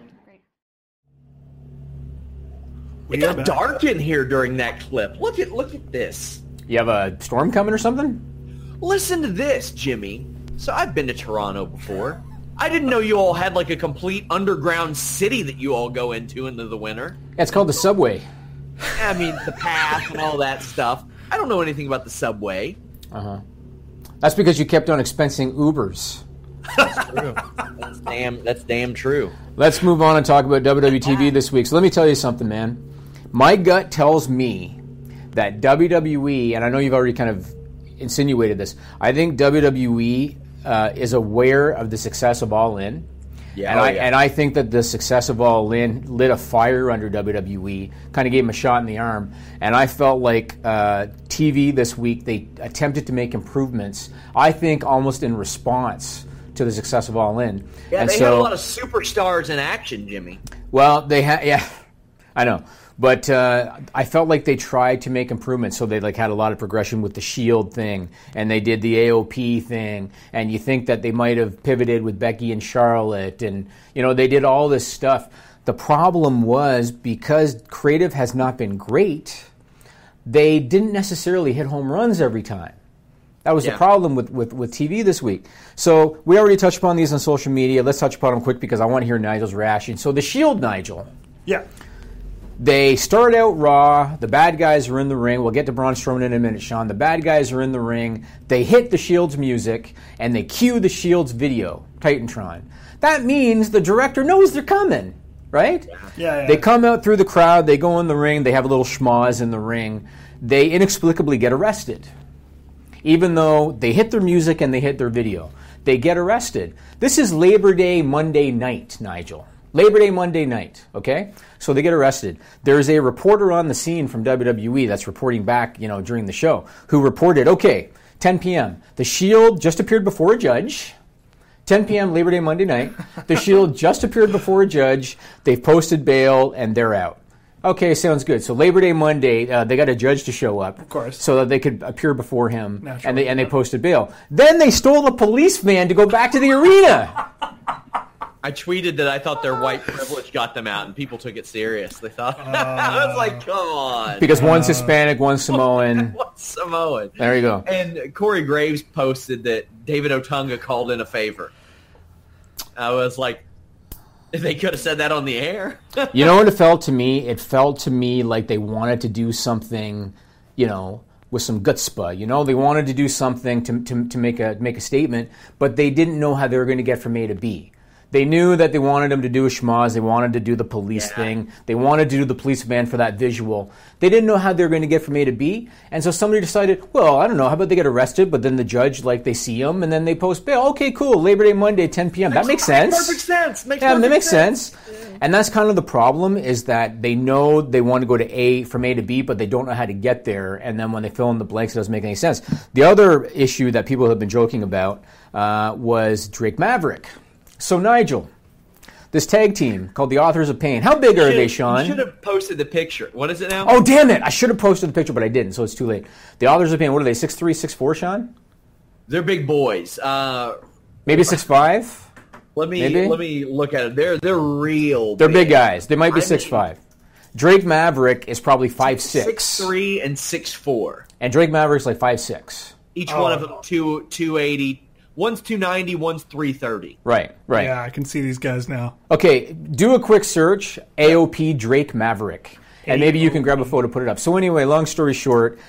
It got dark in here during that clip. Look at look at this. You have a storm coming or something? Listen to this, Jimmy. So I've been to Toronto before. I didn't know you all had like a complete underground city that you all go into into the winter. Yeah, it's called the subway. I mean, the path and all that stuff. I don't know anything about the subway. Uh huh. That's because you kept on expensing Ubers. That's true. that's damn. That's damn true. Let's move on and talk about WWTV this week. So let me tell you something, man. My gut tells me that WWE, and I know you've already kind of insinuated this. I think WWE uh, is aware of the success of All In. Yeah, and oh, I yeah. and I think that the success of All In lit a fire under WWE, kind of gave him a shot in the arm. And I felt like uh, TV this week they attempted to make improvements. I think almost in response to the success of All In. Yeah, and they so, had a lot of superstars in action, Jimmy. well, they had, yeah, [laughs] I know, but uh, I felt like they tried to make improvements. So they like had a lot of progression with the Shield thing, and they did the AOP thing, and you think that they might have pivoted with Becky and Charlotte, and you know they did all this stuff. The problem was because creative has not been great, they didn't necessarily hit home runs every time. That was Yeah. the problem with, with, with TV this week. So we already touched upon these on social media. Let's touch upon them quick because I want to hear Nigel's reaction. So the Shield, Nigel. Yeah. They start out raw. The bad guys are in the ring. We'll get to Braun Strowman in a minute, Sean. The bad guys are in the ring. They hit the Shield's music and they cue the Shield's video, Titantron. That means the director knows they're coming, right? Yeah, yeah. They come out through the crowd. They go in the ring. They have a little schmoz in the ring. They inexplicably get arrested even though they hit their music and they hit their video. They get arrested. This is Labor Day Monday night, Nigel. Labor Day Monday night, okay? So they get arrested. There's a reporter on the scene from WWE that's reporting back, you know, during the show, who reported, okay, 10 p.m. The Shield just appeared before a judge. 10 p.m. Labor Day Monday night. The [laughs] Shield just appeared before a judge. They've posted bail and they're out. Okay, sounds good. So Labor Day Monday, uh, they got a judge to show up, of course, so that they could appear before him, Naturally, and they and they posted bail. Then they stole a police van to go back to the arena. [laughs] I tweeted that I thought their white privilege got them out, and people took it serious. They thought [laughs] I was like, uh, "Come on," Because one's Hispanic, one's [laughs] Samoan. What's Samoan? There you go. And Corey Graves posted that David Otunga called in a favor. I was like, they could have said that on the air. You know what it felt to me? It felt to me like they wanted to do something, you know, with some gutspa. You know, they wanted to do something to, to, to make a make a statement, but they didn't know how they were going to get from A to B. They knew that they wanted him to do a schmoz. They wanted to do the police thing. They wanted to do the police van for that visual. They didn't know how they were going to get from A to B, and so somebody decided, well, I don't know, how about they get arrested, but then the judge, like, they see him, and then they post bail. Okay, cool. Labor Day Monday, 10 p.m. that makes sense. Perfect sense. Makes Yeah, that makes sense. And that's kind of the problem is that they know they want to go to A from A to B, but they don't know how to get there. And then when they fill in the blanks, it doesn't make any sense. The other issue that people have been joking about uh, was Drake Maverick. So Nigel, this tag team called the Authors of Pain. How big are they, Sean? You should have posted the picture. What is it now? Oh damn it! I should have posted the picture, but I didn't, so it's too late. The Authors of Pain. What are they? Six three, six four, Sean? They're big boys. Uh, Maybe six five. let me Maybe? let me look at it. They're they're real. They're big guys. They might be I six mean- five. Drake Maverick is probably five six. Six three and six four. And Drake Maverick's like five six. Each Oh. one of them two two eighty. One's two ninety. One's three thirty. Right, right. Yeah, I can see these guys now. Okay, do a quick search AOP Drake Maverick, and maybe you can grab a photo, put it up. So anyway, long story short.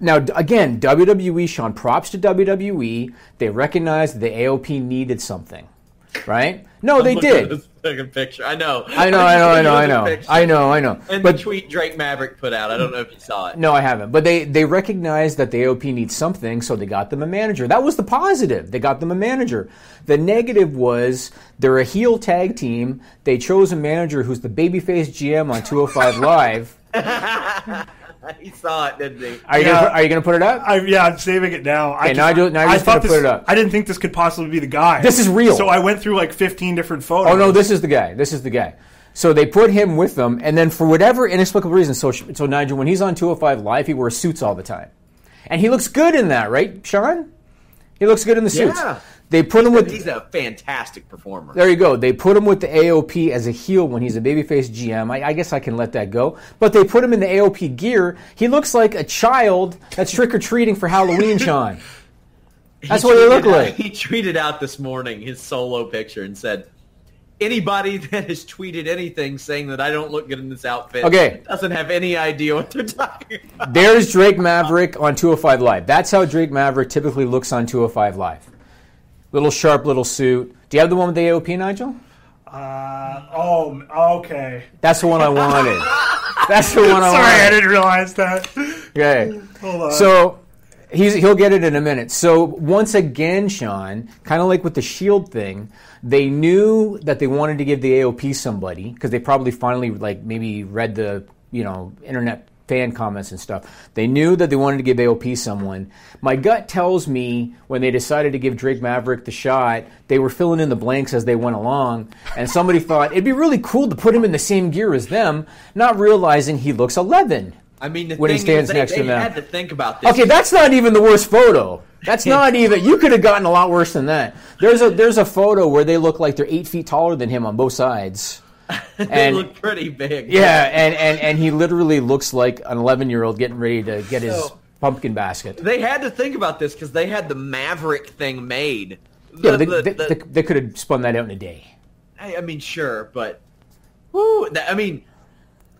Now again, WWE, Sean, props to WWE. They recognized the AOP needed something, right? No, they I'm at did. Second picture. I know. I know, I know, I know, I know, I know, I know. And But the tweet Drake Maverick put out. I don't know if you saw it. No, I haven't. But they they recognized that the AOP needs something, so they got them a manager. That was the positive. They got them a manager. The negative was they're a heel tag team. They chose a manager who's the babyface GM on 205 Live. [laughs] [laughs] he saw it, didn't he? Are you gonna put- are you gonna put it up? I, yeah, I'm saving it now. I Okay, Nigel- Nigel's I gonna thought this, put it up. I didn't think this could possibly be the guy. This is real. So I went through like 15 different photos. Oh no, this is the guy. This is the guy. So they put him with them, and then for whatever inexplicable reason, so so Nigel, when he's on 205 Live, he wears suits all the time, and he looks good in that, right, Sean? He looks good in the suits. Yeah. They put him with He's a fantastic performer. There you go. They put him with the AOP as a heel when he's a babyface GM. I, I guess I can let that go. But they put him in the AOP gear. He looks like a child that's trick or treating for Halloween, [laughs] Sean. That's He what he looked out- like. He tweeted out this morning his solo picture and said, anybody that has tweeted anything saying that I don't look good in this outfit Okay. doesn't have any idea what they're talking about. There's Drake Maverick on 205 Live. That's how Drake Maverick typically looks on 205 Live. Little sharp little suit. Do you have the one with the AOP, Nigel? Uh, oh, okay. That's the one I wanted. [laughs] That's the one I Sorry, wanted. Sorry, I didn't realize that. Okay. Hold on. So he's he'll get it in a minute. So once again, Sean, kind of like with the Shield thing, they knew that they wanted to give the AOP somebody because they probably finally like maybe read the you know internet fan comments and stuff. They knew that they wanted to give AOP someone. My gut tells me when they decided to give Drake Maverick the shot, they were filling in the blanks as they went along, and somebody thought it'd be really cool to put him in the same gear as them, not realizing he looks 11 I mean, the when he stands they, next they to them. had to think about this. Okay, that's not even the worst photo. That's not even. You could have gotten a lot worse than that. There's a there's a photo where they look like they're eight feet taller than him on both sides. [laughs] they and- look pretty big. Yeah, and, and, and he literally looks like an 11 year old getting ready to get his So- pumpkin basket. They had to think about this because they had the Maverick thing made. Yeah, they, the- they, the- they, they could have spun that out in a day. I, I mean, sure, but woo, I mean,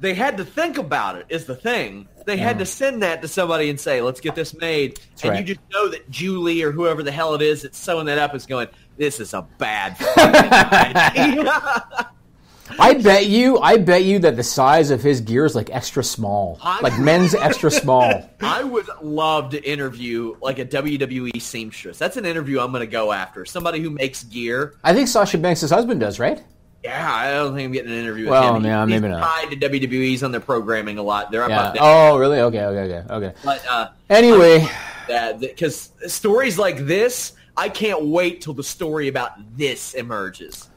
they had to think about it. Is the thing they had to send that to somebody and say, "Let's get this made," and right. you just know that Julie or whoever the hell it is that's sewing that up is going, "This is a bad." [laughs] [laughs] fucking idea." I bet you, I bet you that the size of his gear is like extra small, I'm- like men's extra small. [laughs] I would love to interview like a WWE seamstress. That's an interview I'm going to go after. Somebody who makes gear. I think Sasha Banks' husband does, right? Yeah, I don't think I'm getting an interview with Well, him. Yeah, he's maybe not. tied to WWE. He's on their programming a lot. They're Yeah. Oh, really? Okay, okay, okay, okay. But uh, Anyway, because stories like this, I can't wait till the story about this emerges.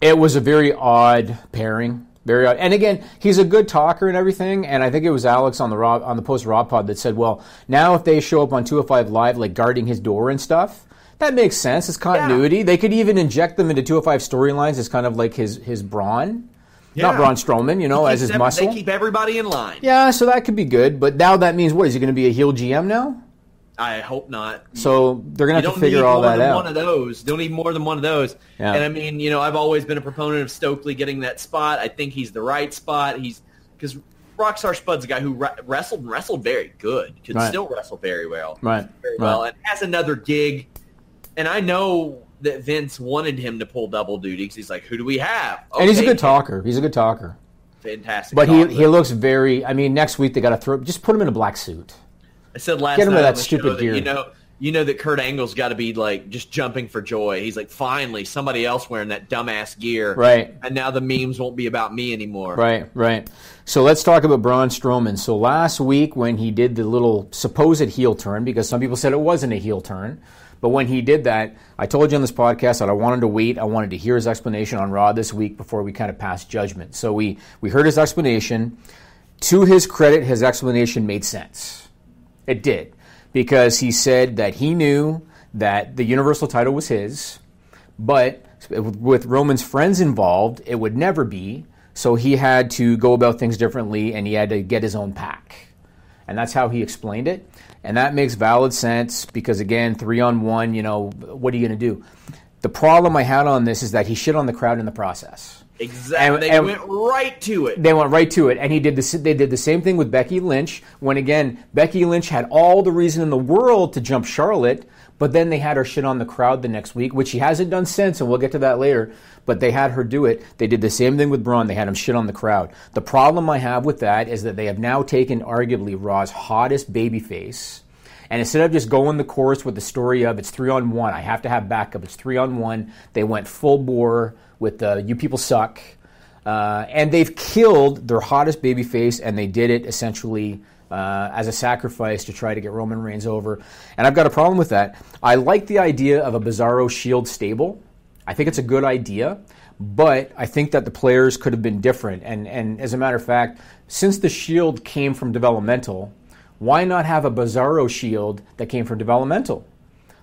It was a very odd pairing. Very odd. And again, he's a good talker and everything. And I think it was Alex on the Rob, on the post Rob pod that said, "Well, now if they show up on 205 Live, like guarding his door and stuff, that makes sense. It's continuity. They could even inject them into 205 storylines as kind of like his his Braun, not Yeah. Braun Strowman, you know, as his ev- muscle. They keep everybody in line. yeah, so that could be good. But now that means what? Is he going to be a heel GM now? I hope not. So they're You to have to figure need all more that than out. one of those. Don't need more than one of those. Yeah. And I mean, you know, I've always been a proponent of Stokely getting that spot. I think he's the right spot. He's because Rockstar Spud's a guy who re- wrestled and wrestled very good. Could Right. still wrestle very well. Right, Very right. well. And has another gig. And I know that Vince wanted him to pull double duty because he's like, who do we have? and he's a good talker. He's a good talker. Fantastic. But he, he looks very. I mean, next week they got to throw. Just put him in a black suit. I said last Get him night that stupid show that, gear. you know, you know that Kurt Angle's got to be like just jumping for joy. He's like, finally, somebody else wearing that dumbass gear, Right. And now the memes won't be about me anymore, Right, right. So let's talk about Braun Strowman. So last week when he did the little supposed heel turn, because some people said it wasn't a heel turn, but when he did that, I told you on this podcast that I wanted to wait. I wanted to hear his explanation on Raw this week before we kind of passed judgment. So we we heard his explanation. To his credit, his explanation made sense. It did because he said that he knew that the Universal title was his, but with Roman's friends involved, it would never be. So he had to go about things differently and he had to get his own pack. And that's how he explained it. And that makes valid sense because, again, three on one, you know, what are you going to do? The problem I had on this is that he shit on the crowd in the process. Exactly. And- they and- went right to it. They went right to it, and he did this. They did the same thing with Becky Lynch. When again, Becky Lynch had all the reason in the world to jump Charlotte, but then they had her shit on the crowd the next week, which she hasn't done since, and we'll get to that later. But they had her do it. They did the same thing with Braun. They had him shit on the crowd. The problem I have with that is that they have now taken arguably Raw's hottest babyface. And instead of just going the course with the story of it's three on one, I have to have backup. It's three on one. They went full bore with the "you people suck," uh, and they've killed their hottest babyface, and they did it essentially uh, as a sacrifice to try to get Roman Reigns over. And I've got a problem with that. I like the idea of a Bizarro Shield stable. I think it's a good idea, but I think that the players could have been different. And and as a matter of fact, since the Shield came from developmental, why not have a Bizarro Shield that came from developmental?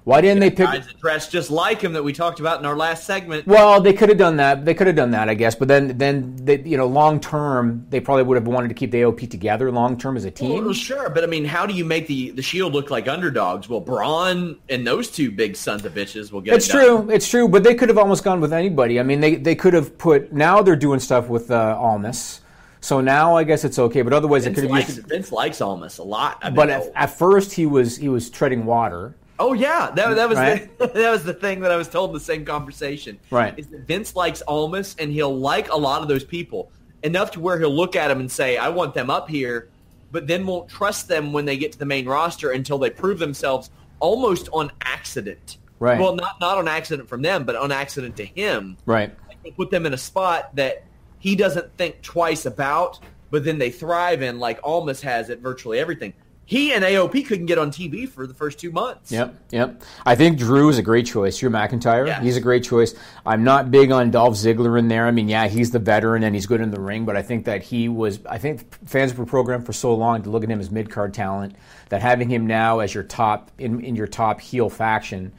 Why didn't they pick? Guys that dress just like him that we talked about in our last segment. Well, they could have done that. They could have done that, I guess. But then, then they, you know, long term, they probably would have wanted to keep the AOP together long term as a team. Well, sure, but I mean, how do you make the the Shield look like underdogs? Well, Braun and those two big sons of bitches will get. It's it true. It's true. But they could have almost gone with anybody. I mean, they they could have put. Now they're doing stuff with uh, Almas. So now I guess it's okay. But otherwise, Vince it could have likes, used. Vince likes Almas a lot. I've But at, at first, he was he was treading water. Oh yeah, that, that was Right. the, [laughs] that was the thing that I was told in the same conversation. Right. Is that Vince likes Almas and he'll like a lot of those people enough to where he'll look at them and say, "I want them up here," but then won't trust them when they get to the main roster until they prove themselves almost on accident. Right. Well, not not on accident from them, but on accident to him. Right. He'll put them in a spot that he doesn't think twice about, but then they thrive in, like Almas has at virtually everything. He and AOP couldn't get on TV for the first two months. Yep, yep. I think Drew is a great choice. Drew McIntyre, Yes. he's a great choice. I'm not big on Dolph Ziggler in there. I mean, yeah, he's the veteran and he's good in the ring, but I think that he was. I think fans were programmed for so long to look at him as mid card talent that having him now as your top in, in your top heel faction,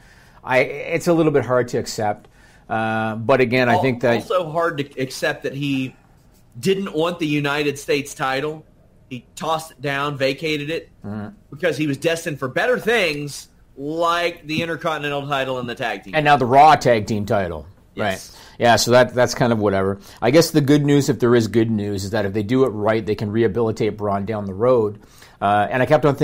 I it's a little bit hard to accept. Uh, but again, I think that also hard to accept that he didn't want the United States title. He tossed it down, vacated it Mhm. because he was destined for better things, like the Intercontinental title and the tag team. And now the Raw Tag Team title. Right. Yeah, so that that's kind of whatever. I guess the good news, if there is good news, is that if they do it right, they can rehabilitate Braun down the road. Uh, and I kept on thinking.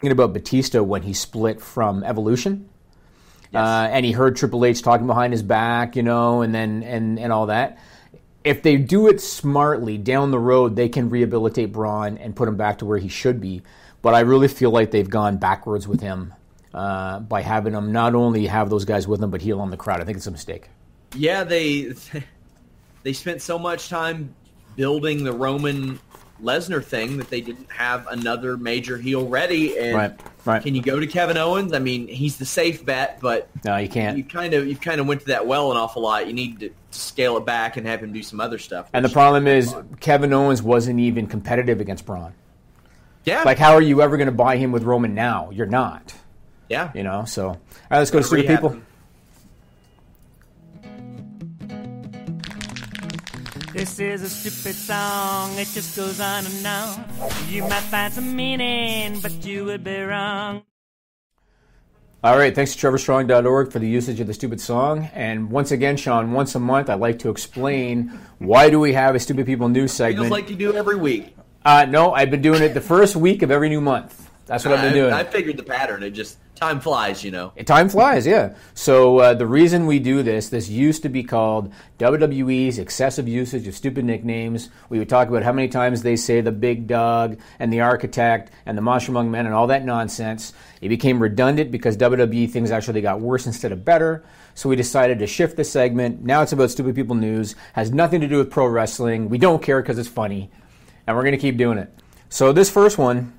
thinking about Batista when he split from Evolution. Uh, and he heard Triple H talking behind his back, you know, and then and, and all that. If they do it smartly down the road, they can rehabilitate Braun and put him back to where he should be. But I really feel like they've gone backwards with him uh, by having him not only have those guys with him, but heal on the crowd. I think it's a mistake. Yeah, they [laughs] they spent so much time building the Roman Lesnar thing that they didn't have another major heel ready. And Right, right. can you go to Kevin Owens? I mean, he's the safe bet, but No, you can't. you kind of you kind of went to that well an awful lot. You need to scale it back and have him do some other stuff. And the problem is, Kevin Owens wasn't even competitive against Braun. yeah, Like, how are you ever going to buy him with Roman now? You're not. yeah. You know, so all right, let's go to Rehab people. him. This is a stupid song, it just goes on and on. You might find some meaning, but you would be wrong. All right, thanks to trevorstrong.org for the usage of the stupid song. And once again, Sean, once a month, I'd like to explain why do we have a stupid people news Feels segment. like you do every week. uh, no, I've been doing it the first week of every new month. That's what I've been doing. I, I figured the pattern. It just time flies, you know. Time flies, yeah. So uh, the reason we do this, this used to be called WWE's excessive usage of stupid nicknames. We would talk about how many times they say the Big Dog and the Architect and the Monster Among Men and all that nonsense. It became redundant because WWE things actually got worse instead of better. So we decided to shift the segment. Now it's about stupid people news. Has nothing to do with pro wrestling. We don't care because it's funny, and we're going to keep doing it. So this first one,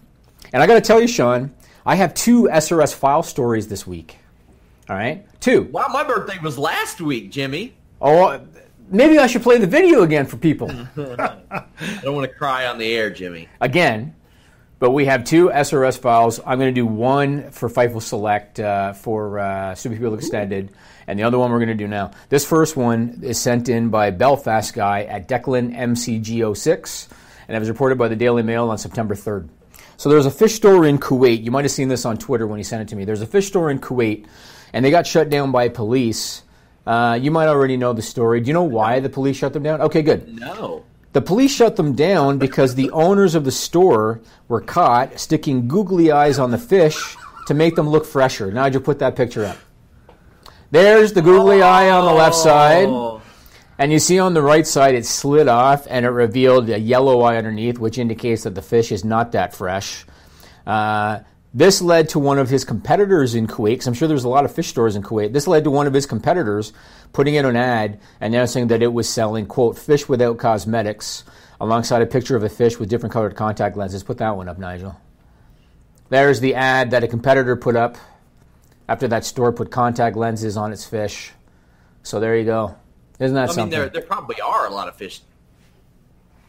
and I got to tell you, Sean, I have two SRS file stories this week. All right, two. Wow, my birthday was last week, Jimmy. Oh, maybe I should play the video again for people. [laughs] I don't want to cry on the air, Jimmy. again, but we have two SRS files. I'm going to do one for Fightful Select uh, for uh, Stupid People Extended, and the other one we're going to do now. This first one is sent in by Belfast guy at Declan MCG06, and it was reported by the Daily Mail on September 3rd. So there's a fish store in Kuwait. You might have seen this on Twitter when he sent it to me. There's a fish store in Kuwait, and they got shut down by police. Uh, you might already know the story. Do you know why the police shut them down? Okay, good. No. The police shut them down because the owners of the store were caught sticking googly eyes on the fish to make them look fresher. Nigel, put that picture up. There's the googly eye on the left side. And you see on the right side it slid off and it revealed a yellow eye underneath, which indicates that the fish is not that fresh. Uh, This led to one of his competitors in Kuwait, I'm sure there's a lot of fish stores in Kuwait. This led to one of his competitors putting in an ad announcing that it was selling, quote, fish without cosmetics, alongside a picture of a fish with different colored contact lenses. Put that one up, Nigel. There's the ad that a competitor put up after that store put contact lenses on its fish. So there you go. Isn't that I mean, there there probably are a lot of fish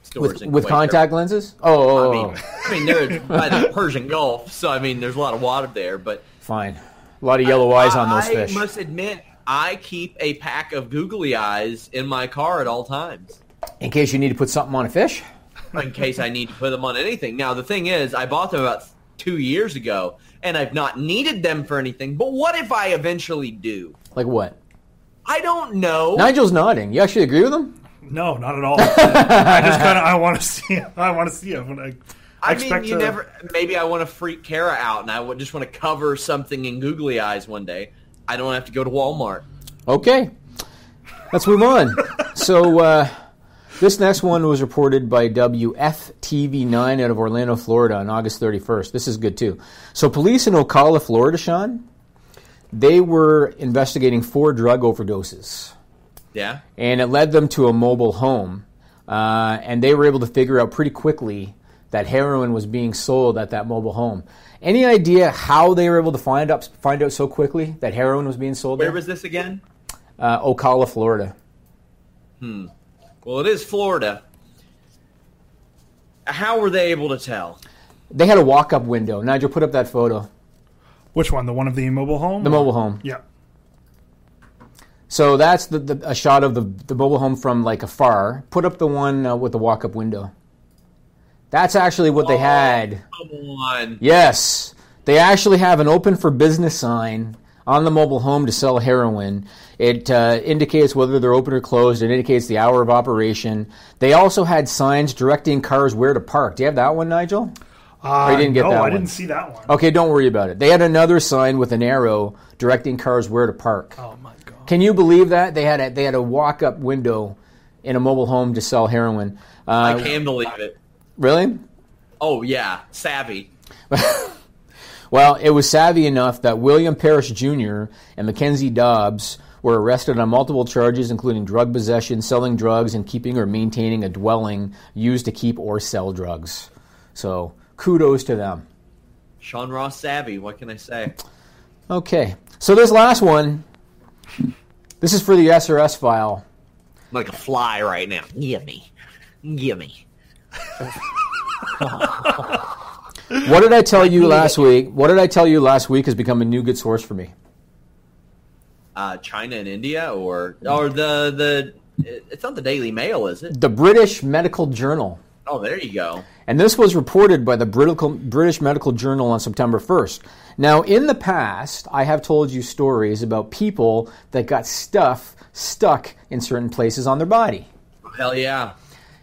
stores with with contact lenses? Oh, oh, I oh, mean, oh. I mean, they're by the Persian Gulf, so I mean, there's a lot of water there. But fine. A lot of yellow eyes on those I fish. I must admit, I keep a pack of googly eyes in my car at all times In case you need to put something on a fish. in case I need to put them on anything. Now, the thing is, I bought them about two years ago, and I've not needed them for anything. But what if I eventually do? Like what? I don't know. Nigel's nodding. You actually agree with him? No, not at all. I just kind of I want to see. I want to see it when I. I, I mean, expect you to, never. Maybe I want to freak Kara out, and I would just want to cover something in googly eyes one day. I don't have to go to Walmart. Okay. Let's move on. so, uh, this next one was reported by WFTV9 out of Orlando, Florida on August 31st. This is good too. So, police in Ocala, Florida, Sean, they were investigating four drug overdoses. Yeah. and it led them to a mobile home. Uh, and they were able to figure out pretty quickly that heroin was being sold at that mobile home. Any idea how they were able to find out find out so quickly that heroin was being sold Where there? was this again? uh, Ocala, Florida. Hmm. Well, it is Florida. How were they able to tell? They had a walk-up window. Nigel, put up that photo. Which one? The one of the mobile home? The mobile home. Yeah. So that's the, the a shot of the the mobile home from like afar. Put up the one uh, with the walk-up window. That's actually what they had. Come on. Yes, they actually have an open for business sign on the mobile home to sell heroin. It uh, indicates whether they're open or closed. It indicates the hour of operation. They also had signs directing cars where to park. Do you have that one, Nigel? Uh, Or didn't get that one. no, that I one? didn't see that one. Okay, don't worry about it. They had another sign with an arrow directing cars where to park. Oh my god! Can you believe that they had a, they had a walk up window in a mobile home to sell heroin? Uh, I can believe it. Really? Oh yeah, savvy. [laughs] Well, it was savvy enough that William Parrish Jr. and Mackenzie Dobbs were arrested on multiple charges, including drug possession, selling drugs, and keeping or maintaining a dwelling used to keep or sell drugs. So, kudos to them. Sean Ross savvy. What can I say? Okay, so this last one, this is for the SRS file. I'm like a fly right now. Gimme, gimme. What did I tell you [laughs] last week? What did I tell you last week has become a new good source for me? Uh, China and India, or or the the. It's not the Daily Mail, is it? The British Medical Journal. Oh, there you go. And this was reported by the British Medical Journal on September 1st. Now, in the past, I have told you stories about people that got stuff stuck in certain places on their body. Hell yeah.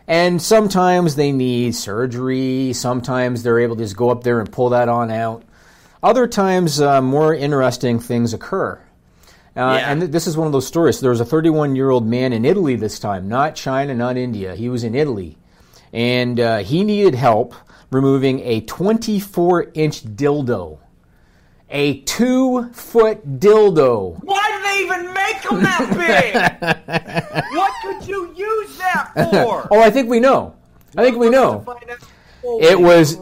And sometimes they need surgery, sometimes they're able to just go up there and pull that on out. Other times, uh, more interesting things occur. Uh, And th- this is one of those stories. So there was a 31 year old man in Italy this time, not China, not India. He was in Italy. And uh, he needed help removing a 24 inch dildo. A two foot dildo. Why did they even make them that big? [laughs] what could you use that for? [laughs] Oh, I think we know. I think we know. It was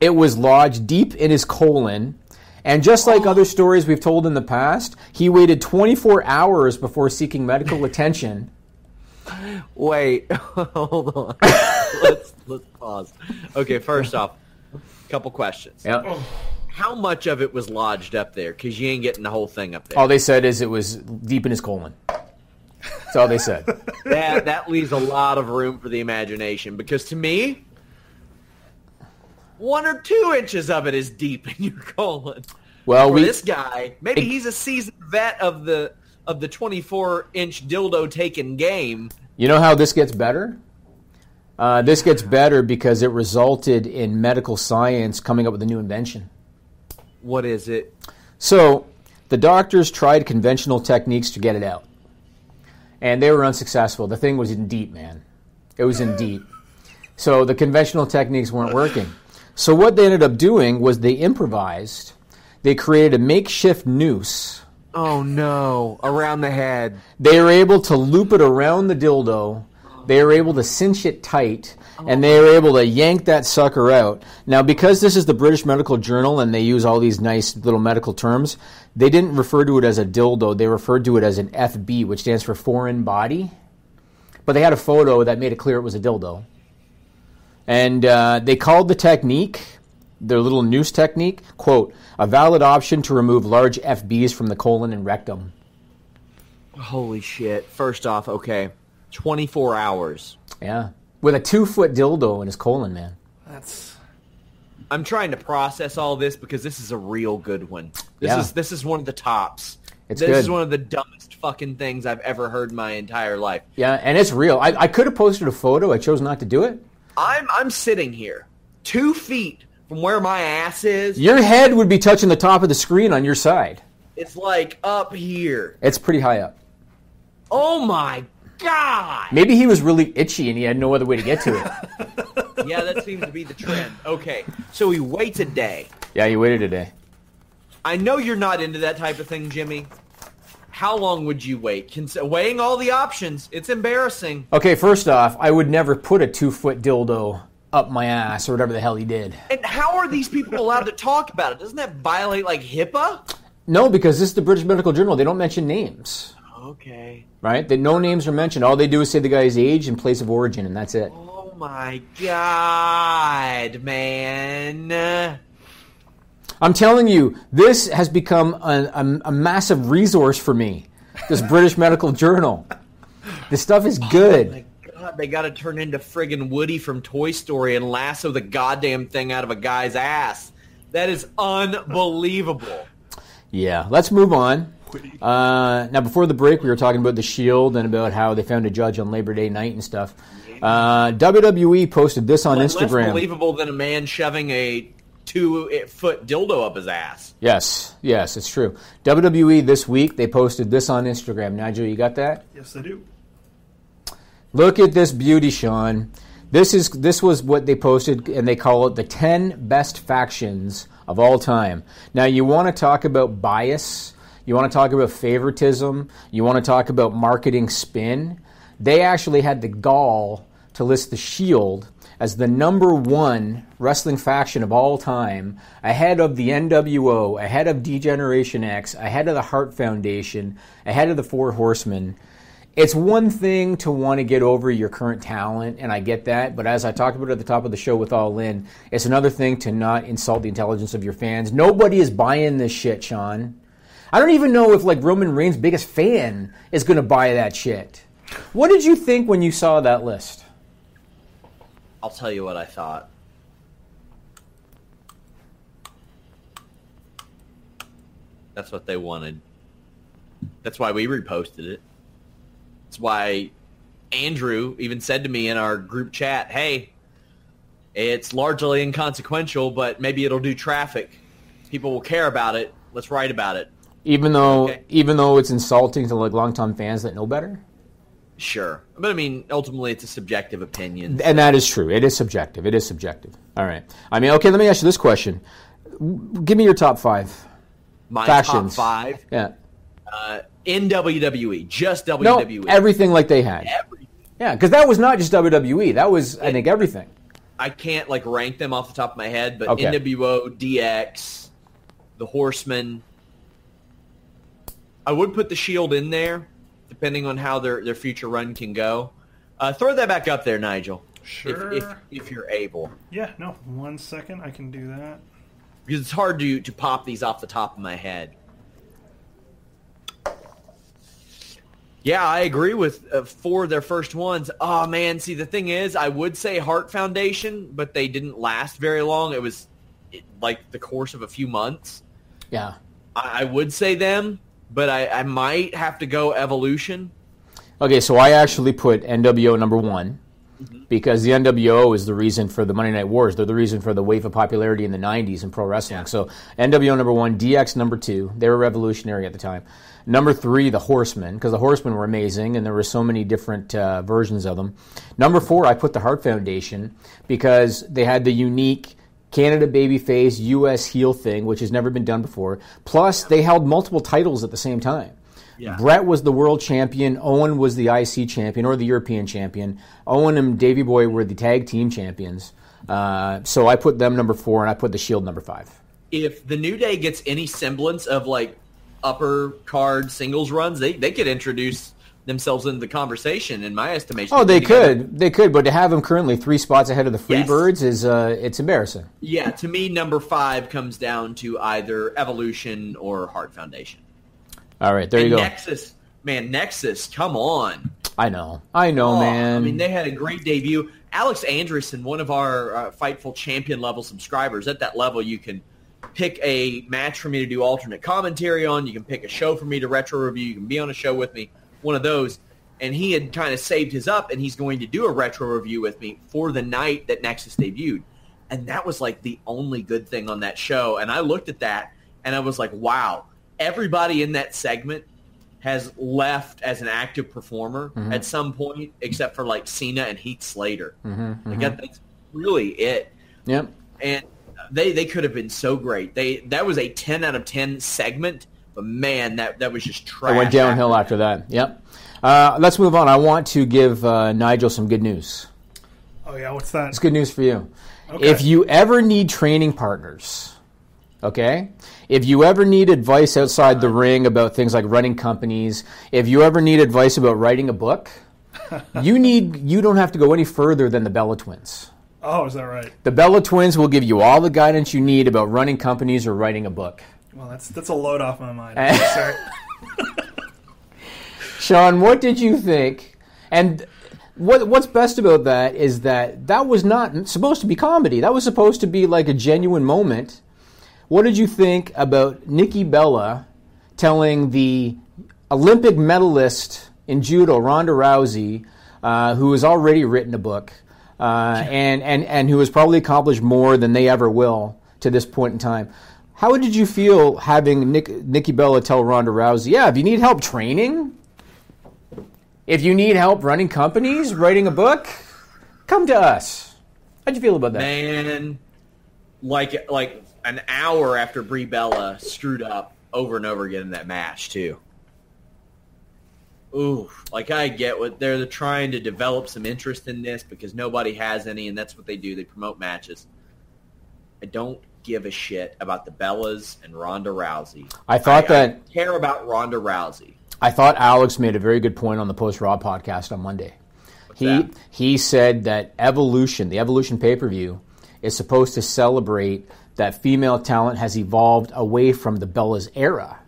it was lodged deep in his colon, and just like other stories we've told in the past, he waited 24 hours before seeking medical attention. [laughs] Wait, hold on. [laughs] let's let's pause. Okay, first off, a couple questions. Yeah. How much of it was lodged up there? Because you ain't getting the whole thing up there. All they said is it was deep in his colon. That's all they said. [laughs] that that leaves a lot of room for the imagination. Because to me, one or two inches of it is deep in your colon. Well, For we- this guy, maybe it- he's a seasoned vet of the of the 24 inch dildo taken game. You know how this gets better? Uh, this gets better because it resulted in medical science coming up with a new invention. What is it? So, the doctors tried conventional techniques to get it out, and they were unsuccessful. The thing was in deep, man. It was in deep. So, the conventional techniques weren't working. So what they ended up doing was they improvised. They created a makeshift noose. Oh no! Around the head. They were able to loop it around the dildo. They were able to cinch it tight, and they were able to yank that sucker out. Now, because this is the British Medical Journal and they use all these nice little medical terms, they didn't refer to it as a dildo. They referred to it as an FB, which stands for foreign body. But they had a photo that made it clear it was a dildo. And uh, they called the technique, their little noose technique, quote, a valid option to remove large FBs from the colon and rectum. Holy shit! First off, okay, twenty four hours. Yeah. With a two foot dildo in his colon, man. That's. I'm trying to process all this because this is a real good one. This Yeah. is this is one of the tops. It's this good. is one of the dumbest fucking things I've ever heard in my entire life. Yeah, and it's real. I, I could have posted a photo. I chose not to do it. I'm I'm sitting here, two feet from where my ass is. Your head would be touching the top of the screen on your side. It's like up here. It's pretty high up. Oh my god! Maybe he was really itchy and he had no other way to get to it. [laughs] yeah, that seems to be the trend. Okay, so he waits a day. yeah, he waited a day. I know you're not into that type of thing, Jimmy. How long would you wait? Cons- weighing all the options, it's embarrassing. Okay, first off, I would never put a two foot dildo up my ass or whatever the hell he did. And how are these people allowed to talk about it? Doesn't that violate like HIPAA? No, because this is the British Medical Journal. They don't mention names, Okay. right? That no names are mentioned. All they do is say the guy's age and place of origin, and that's it. Oh my god, man. I'm telling you, this has become a, a, a massive resource for me. This [laughs] British Medical Journal. This stuff is oh good. My God, they got to turn into friggin' Woody from Toy Story and lasso the goddamn thing out of a guy's ass. That is unbelievable. Yeah, let's move on. Uh, now, before the break, we were talking about the Shield and about how they found a judge on Labor Day night and stuff. Uh, WWE posted this on Less Instagram. believable than a man shoving a two foot dildo up his ass. Yes, yes, it's true. WWE this week they posted this on Instagram. Nigel, you got that? Yes, I do. Look at this beauty, Sean. This is this was what they posted, and they call it the ten best factions of all time. Now, you want to talk about bias, you want to talk about favoritism, you want to talk about marketing spin. They actually had the gall to list the Shield as the number one wrestling faction of all time, ahead of the NWO, ahead of Degeneration X, ahead of the Hart Foundation, ahead of the Four Horsemen it's one thing to want to get over your current talent, and I get that. But as I talked about at the top of the show with All In, it's another thing to not insult the intelligence of your fans. Nobody is buying this shit, Sean. I don't even know if like Roman Reigns' biggest fan is going to buy that shit. What did you think when you saw that list? I'll tell you what I thought. That's what they wanted. That's why we reposted it. That's why Andrew even said to me in our group chat, "Hey, it's largely inconsequential, but maybe it'll do traffic. People will care about it. Let's write about it." Even though, even though it's insulting to like longtime fans that know better, Sure, but I mean, ultimately, it's a subjective opinion. and that is true. It is subjective. It is subjective. All right. I mean, okay. Let me ask you this question: Give me your top five My factions. top five Yeah. uh, in WWE, just No, WWE. everything like they had. Everything. Yeah, because that was not just WWE. That was, I think, everything. I can't like rank them off the top of my head, but Okay. NWO, DX, the Horsemen. I would put the Shield in there, depending on how their, their future run can go. Uh, throw that back up there, Nigel. Sure. If, if, if you're able. Yeah, no, one second, I can do that. Because it's hard to, to pop these off the top of my head. Yeah, I agree with uh, four of their first ones. Oh man, see the thing is, I would say Hart Foundation, but they didn't last very long. It was it, like the course of a few months. Yeah. I, I would say them, but I, I might have to go Evolution. Okay, so I actually put NWO number one because the NWO is the reason for the Monday Night Wars. They're the reason for the wave of popularity in the 90s in pro wrestling. So NWO number one, DX number two. They were revolutionary at the time. Number three, the Horsemen, because the Horsemen were amazing and there were so many different uh, versions of them. Number four, I put the Hart Foundation because they had the unique Canada babyface, U.S. heel thing, which has never been done before. Plus, they held multiple titles at the same time. Yeah. Bret was the world champion. Owen was the IC champion or the European champion. Owen and Davey Boy were the tag team champions. Uh, so I put them number four, and I put the Shield number five. If the New Day gets any semblance of like upper card singles runs, they they could introduce themselves into the conversation. In my estimation, Oh, they could, they could, but to have them currently three spots ahead of the Yes. Freebirds is uh, it's embarrassing. Yeah, to me, number five comes down to either Evolution or Hart Foundation. All right, there and you go. Nexus, man, Nexus, come on. I know, I know, Oh, man. I mean, they had a great debut. Alex Anderson, one of our uh, Fightful champion level subscribers, at that level, you can pick a match for me to do alternate commentary on. You can pick a show for me to retro review. You can be on a show with me, one of those. And he had kind of saved his up, and he's going to do a retro review with me for the night that Nexus debuted. And that was like the only good thing on that show. And I looked at that, and I was like, wow, everybody in that segment has left as an active performer Mhm. at some point, except for like Cena and Heath Slater. Mhm, Like mhm. that, that's really it. Yep. And they they could have been so great. They that was a ten out of ten segment, but man, that that was just trash. I went downhill after that. Yep. Uh, let's move on. I want to give uh, Nigel some good news. Oh yeah, what's that? It's good news for you. Okay. If you ever need training partners, okay? If you ever need advice outside the ring about things like running companies, if you ever need advice about writing a book, [laughs] you need you don't have to go any further than the Bella Twins. Oh, is that right? The Bella Twins will give you all the guidance you need about running companies or writing a book. Well, that's that's a load off my mind. [laughs] Sorry. Sean, what did you think? And what what's best about that is that that was not supposed to be comedy. That was supposed to be like a genuine moment. What did you think about Nikki Bella telling the Olympic medalist in judo, Ronda Rousey, uh, who has already written a book uh, [laughs] and, and, and who has probably accomplished more than they ever will to this point in time? How did you feel having Nick, Nikki Bella tell Ronda Rousey, yeah, if you need help training, if you need help running companies, writing a book, come to us. How'd you feel about that? Man, like like an hour after Brie Bella screwed up over and over again in that match too. Ooh, like I get what they're trying to develop some interest in this because nobody has any, and that's what they do. They promote matches. I don't give a shit about the Bellas and Ronda Rousey. I thought that- I care about Ronda Rousey. I thought Alex made a very good point on the Post Raw podcast on Monday. he he said that Evolution, the Evolution pay per view, is supposed to celebrate that female talent has evolved away from the Bellas era.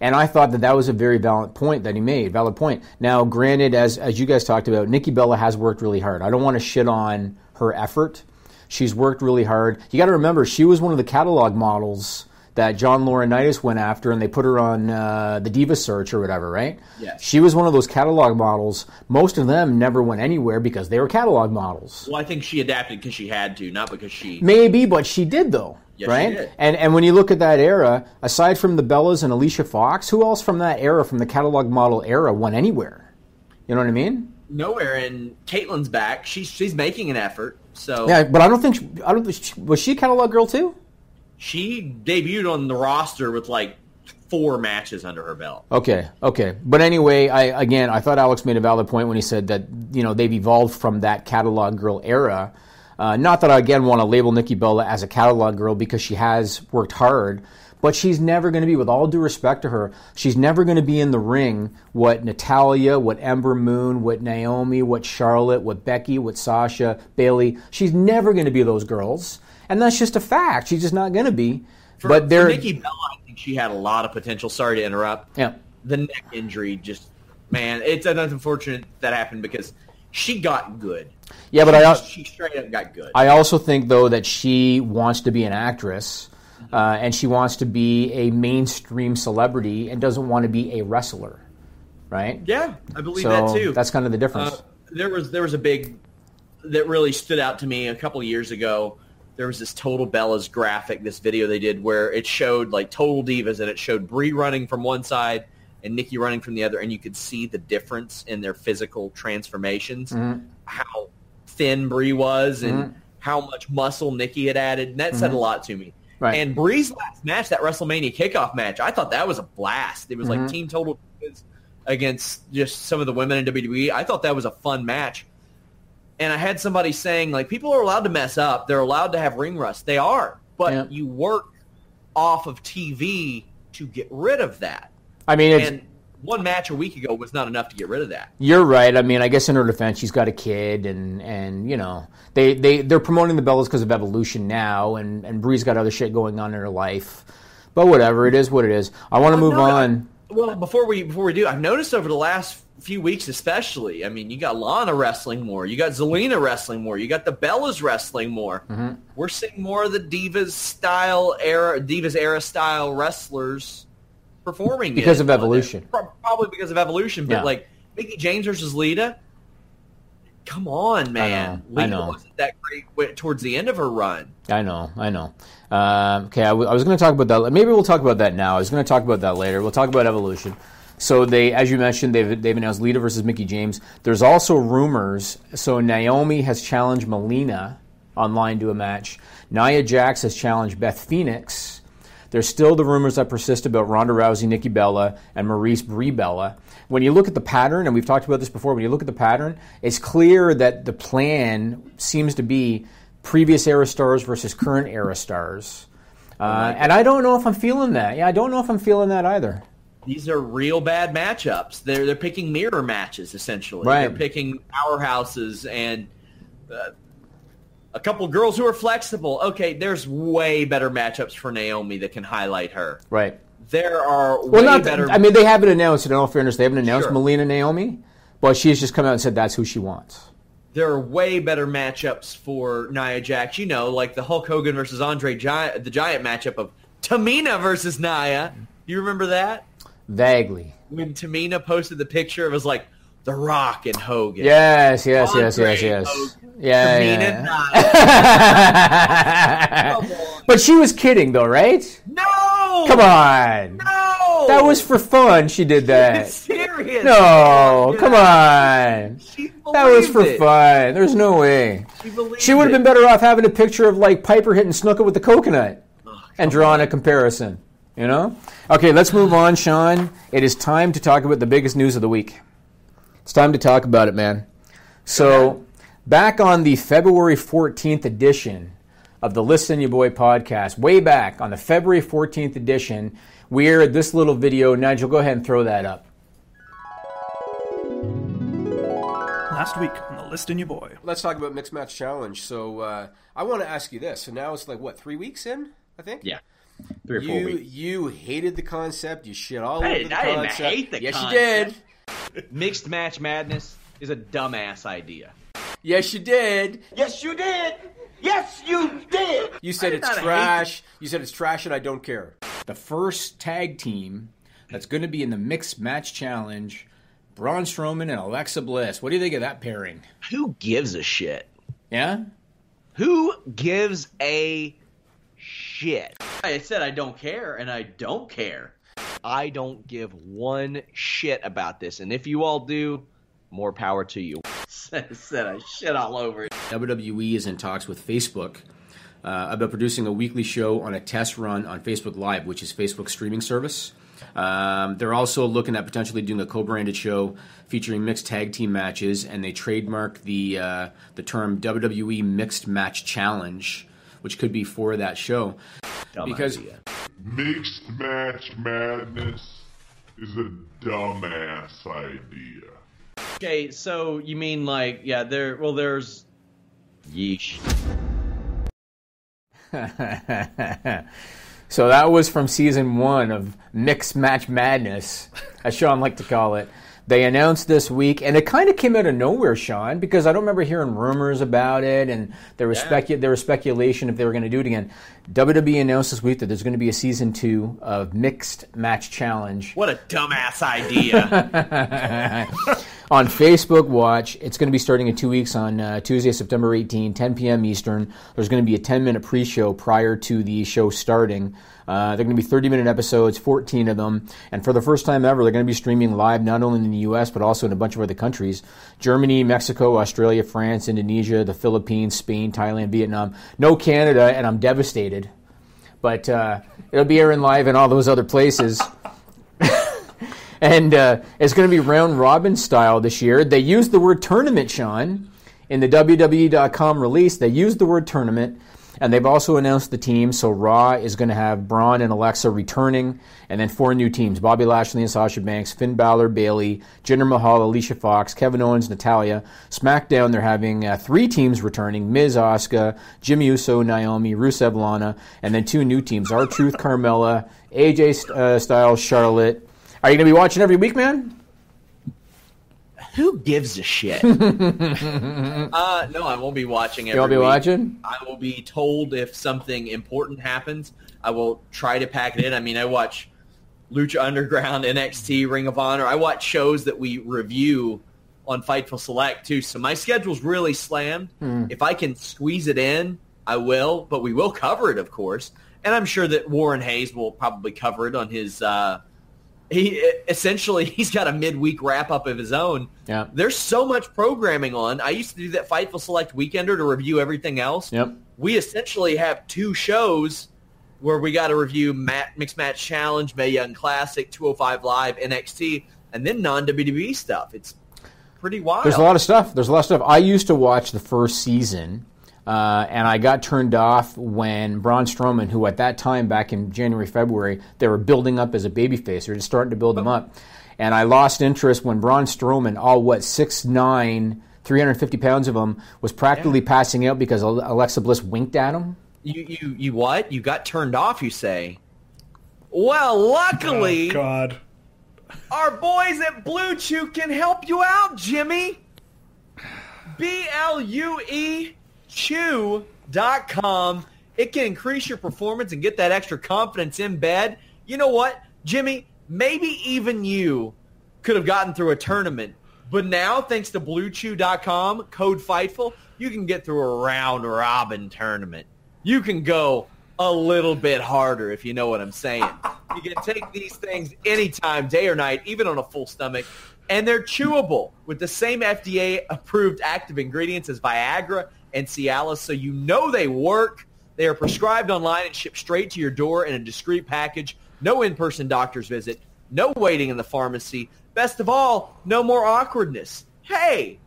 And I thought that that was a very valid point that he made. Valid point. Now, granted, as as you guys talked about, Nikki Bella has worked really hard. I don't want to shit on her effort. She's worked really hard. You got to remember, she was one of the catalog models that John Laurinaitis went after, and they put her on uh, the Diva Search or whatever, right? Yes. She was one of those catalog models. Most of them never went anywhere because they were catalog models. Well, I think she adapted because she had to, not because she. Maybe, but she did though, Yes, right? And and when you look at that era, aside from the Bellas and Alicia Fox, who else from that era, from the catalog model era, went anywhere? You know what I mean? nowhere. And Kaitlyn's back. She's she's making an effort. So Yeah, but I don't think she, I don't. think she- Was she a catalog girl too? she debuted on the roster with like four matches under her belt. Okay, okay. But anyway, I again, I thought Alex made a valid point when he said that you know they've evolved from that catalog girl era. Uh, not that I again want to label Nikki Bella as a catalog girl because she has worked hard, but she's never going to be, with all due respect to her, she's never going to be in the ring what Natalya, what Ember Moon, what Naomi, what Charlotte, what Becky, what Sasha, Bayley. She's never going to be those girls, and that's just a fact. She's just not going to be. For, but for they're Nikki Bella, I think she had a lot of potential. Sorry to interrupt. Yeah. The neck injury just man, it's unfortunate that happened because she got good. Yeah, but she, I she straight up got good. I also think, though, that she wants to be an actress uh, and she wants to be a mainstream celebrity and doesn't want to be a wrestler, right? Yeah, I believe So that too. That's kind of the difference. Uh, there was there was a big that really stood out to me a couple of years ago. There was this Total Bellas graphic, this video they did where it showed like Total Divas and it showed Brie running from one side and Nikki running from the other, and you could see the difference in their physical transformations. Mhm. How thin Brie was and Mhm. how much muscle Nikki had added, and that said Mhm. a lot to me. Right. And Brie's last match, that WrestleMania kickoff match, I thought that was a blast. It was Mhm. like Team Total against just some of the women in WWE. I thought that was a fun match. And I had somebody saying, like, people are allowed to mess up. They're allowed to have ring rust. They are. But Yeah. you work off of TV to get rid of that. I mean, it's, and one match a week ago was not enough to get rid of that. You're right. I mean, I guess in her defense, she's got a kid, and and you know they they they're promoting the Bellas because of Evolution now, and and Brie's got other shit going on in her life. But whatever, it is what it is. I want to move no, I- on. Well, before we before we do, I've noticed over the last few weeks, especially. I mean, you got Lana wrestling more, you got Zelina wrestling more, you got the Bellas wrestling more. Mhm. We're seeing more of the Divas style era, Divas era style wrestlers performing Because of Evolution. Probably because of Evolution, but Yeah. like Mickie James versus Lita. Come on, man! I Lita know. wasn't that great towards the end of her run. I know, I know. Um, okay, I, w- I was going to talk about that. Maybe we'll talk about that now. I was going to talk about that later. We'll talk about evolution. So they, as you mentioned, they've they've announced Lita versus Mickie James. There's also rumors. So Naomi has challenged Melina online to a match. Nia Jax has challenged Beth Phoenix. There's still the rumors that persist about Ronda Rousey, Nikki Bella, and Maurice Brie Bella. When you look at the pattern, and we've talked about this before, when you look at the pattern, it's clear that the plan seems to be previous era stars versus current era stars. Uh, and I don't know if I'm feeling that. Yeah, I don't know if I'm feeling that either. These are real bad matchups. They're they're picking mirror matches essentially. Right. They're picking powerhouses and uh, a couple girls who are flexible. Okay, there's way better matchups for Naomi that can highlight her. Right. There are Well, way not. better. I mean, they haven't announced. It, in all fairness, they haven't announced Sure. Melina Naomi, but she's just come out and said that's who she wants. there are way better matchups for Nia Jax. You know, like the Hulk Hogan versus Andre Giant, the Giant matchup of Tamina versus Nia. You remember that Vaguely. when Tamina posted the picture? It was like The Rock and Hogan. Yes, yes, yes, yes, Andre yes. Hogan, Yeah, Tamina yeah. [laughs] But she was kidding, though, right? No! Come on. No! That was for fun. She did that. serious. No, come on. She That was for it. fun. There's no way. She believed She would have been better off having a picture of like Piper hitting Snuka with the coconut Oh, and drawing a comparison. You know? Okay, let's move on, Sean. It is time to talk about the biggest news of the week. It's time to talk about it, man. So, back on the February 14th edition of the List and Your Boy podcast, way back on the February 14th edition, we aired this little video. Nigel, go ahead and throw that up. Last week on the List and Your Boy. Let's talk about mixed match challenge. So uh, I want to ask you this. So now it's like what three weeks in? I think. Yeah, three or you, four weeks. You hated the concept. You shit all I over didn't, the I didn't concept. hate the yes, concept. you did. Mixed match madness is a dumbass idea. Yes, you did. Yes, you did. Yes, you did. You said I it's did not hate trash. You said it's trash, and I don't care. The first tag team that's going to be in the mixed match challenge Braun Strowman and Alexa Bliss. What do you think of that pairing? Who gives a shit? Yeah? Who gives a shit? I said I don't care, and I don't care. I don't give one shit about this, and if you all do, more power to you. said said I shit all over it. WWE is in talks with Facebook uh, about producing a weekly show on a test run on Facebook Live, which is Facebook's streaming service. Um, they're also looking at potentially doing a co-branded show featuring mixed tag team matches, and they trademarked the uh, the term WWE Mixed Match Challenge, which could be for that show. Dumb because idea. Mixed match madness is a dumbass idea. Okay, so you mean like yeah, there? Well, there's yeesh. [laughs] so that was from season one of Mixed Match Madness, as Sean liked to call it. They announced this week, and it kind of came out of nowhere, Sean, because I don't remember hearing rumors about it, and there was, specu- there was speculation if they were going to do it again. WWE announced this week that there's going to be a season two of Mixed Match Challenge. What a dumbass idea. [laughs] [laughs] on Facebook Watch. It's going to be starting in two weeks on uh, Tuesday, September 18, 10 p.m. Eastern. There's going to be a 10 minute pre show prior to the show starting. Uh, they're going to be 30 minute episodes, 14 of them. And for the first time ever, they're going to be streaming live not only in the U.S., but also in a bunch of other countries Germany, Mexico, Australia, France, Indonesia, the Philippines, Spain, Thailand, Vietnam. No Canada, and I'm devastated. But uh, it'll be airing live in all those other places. [laughs] and uh, it's going to be round robin style this year. They used the word tournament, Sean, in the WWE.com release. They used the word tournament, and they've also announced the team. So Raw is going to have Braun and Alexa returning, and then four new teams: Bobby Lashley and Sasha Banks, Finn Balor, Bayley, Jinder Mahal, Alicia Fox, Kevin Owens, Natalya. SmackDown, they're having uh, three teams returning: Miz, Asuka, Jimmy Uso, Naomi, Rusev, Lana, and then two new teams: R Truth, Carmella, AJ uh, Styles, Charlotte. Are you going to be watching every week, man? Who gives a shit? [laughs] uh, no, I won't be watching every You'll be week. watching? I will be told if something important happens. I will try to pack it in. I mean, I watch Lucha Underground, NXT, Ring of Honor. I watch shows that we review on Fightful Select too. So my schedule's really slammed. Hmm. If I can squeeze it in, I will. But we will cover it, of course. And I'm sure that Warren Hayes will probably cover it on his. Uh, he essentially [laughs] he's got a midweek wrap up of his own. Yeah. There's so much programming on. I used to do that Fightful Select Weekender to review everything else. Yep. We essentially have two shows where we got to review Matt, Mixed Match Challenge, Mae Young Classic, 205 Live, NXT, and then non WWE stuff. It's pretty wild. There's a lot of stuff. There's a lot of stuff. I used to watch the first season, uh, and I got turned off when Braun Strowman, who at that time, back in January, February, they were building up as a babyface. They're just starting to build him up. And I lost interest when Braun Strowman, all what, 6'9", 350 pounds of him, was practically passing out because Alexa Bliss winked at him. You, you, you what? You got turned off, you say? Well, luckily, Oh, God. our boys at BlueChew can help you out, Jimmy. B-L-U-E chew.com. It can increase your performance and get that extra confidence in bed. You know what, Jimmy? Maybe even you could have gotten through a tournament. But now, thanks to BlueChew.com, code FIGHTFUL, you can get through a round robin tournament. You can go a little bit harder, if you know what I'm saying. You can take these things anytime, day or night, even on a full stomach, and they're chewable with the same FDA-approved active ingredients as Viagra and Cialis, so you know they work. They are prescribed online and shipped straight to your door in a discreet package. No in-person doctor's visit. No waiting in the pharmacy. Best of all, no more awkwardness. Hey,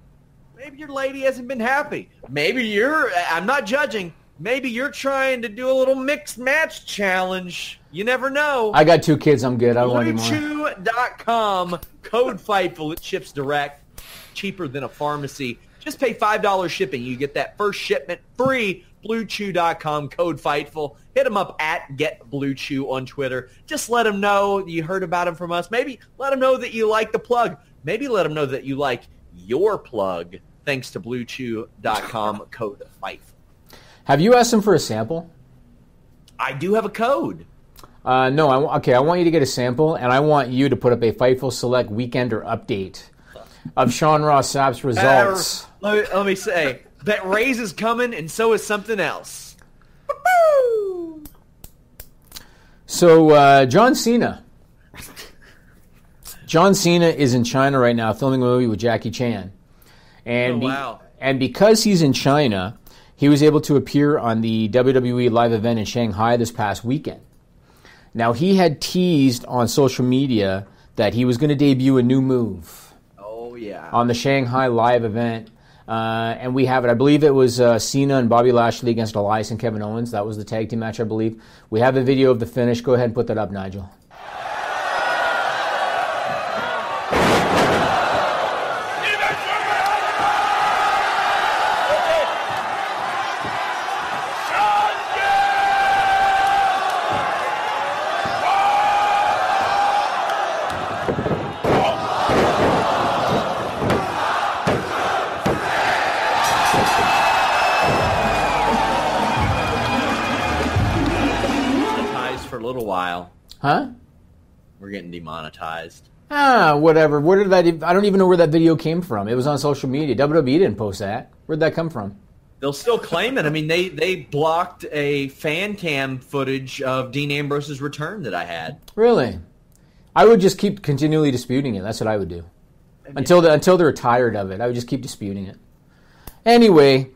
maybe your lady hasn't been happy. Maybe you're, I'm not judging. Maybe you're trying to do a little mixed match challenge. You never know. I got two kids. I'm good. I don't want any more. BlueChew.com, code FIGHTFUL. It ships direct, cheaper than a pharmacy. Just pay $5 shipping. You get that first shipment free. BlueChew.com, code FIGHTFUL. Hit them up at GetBlueChew on Twitter. Just let them know you heard about them from us. Maybe let them know that you like the plug. Maybe let them know that you like your plug thanks to BlueChew.com, code FIGHTFUL. Have you asked them for a sample? I do have a code. Uh, no, I, okay. I want you to get a sample, and I want you to put up a Fightful Select Weekender update of Sean Ross Sapp's results. Uh, let, me, let me say that raise is coming, and so is something else. So, uh, John Cena. John Cena is in China right now filming a movie with Jackie Chan. And, Oh, be- wow. and because he's in China, he was able to appear on the WWE live event in Shanghai this past weekend. Now, he had teased on social media that he was going to debut a new move Oh, yeah. on the Shanghai live event. Uh, and we have it. I believe it was uh, Cena and Bobby Lashley against Elias and Kevin Owens. That was the tag team match, I believe. We have a video of the finish. Go ahead and put that up, Nigel. Ah, whatever. Where did that? I don't even know where that video came from. It was on social media. WWE didn't post that. Where'd that come from? They'll still claim it. I mean, they they blocked a fan cam footage of Dean Ambrose's return that I had. Really? I would just keep continually disputing it. That's what I would do until the, until they're tired of it. I would just keep disputing it. Anyway,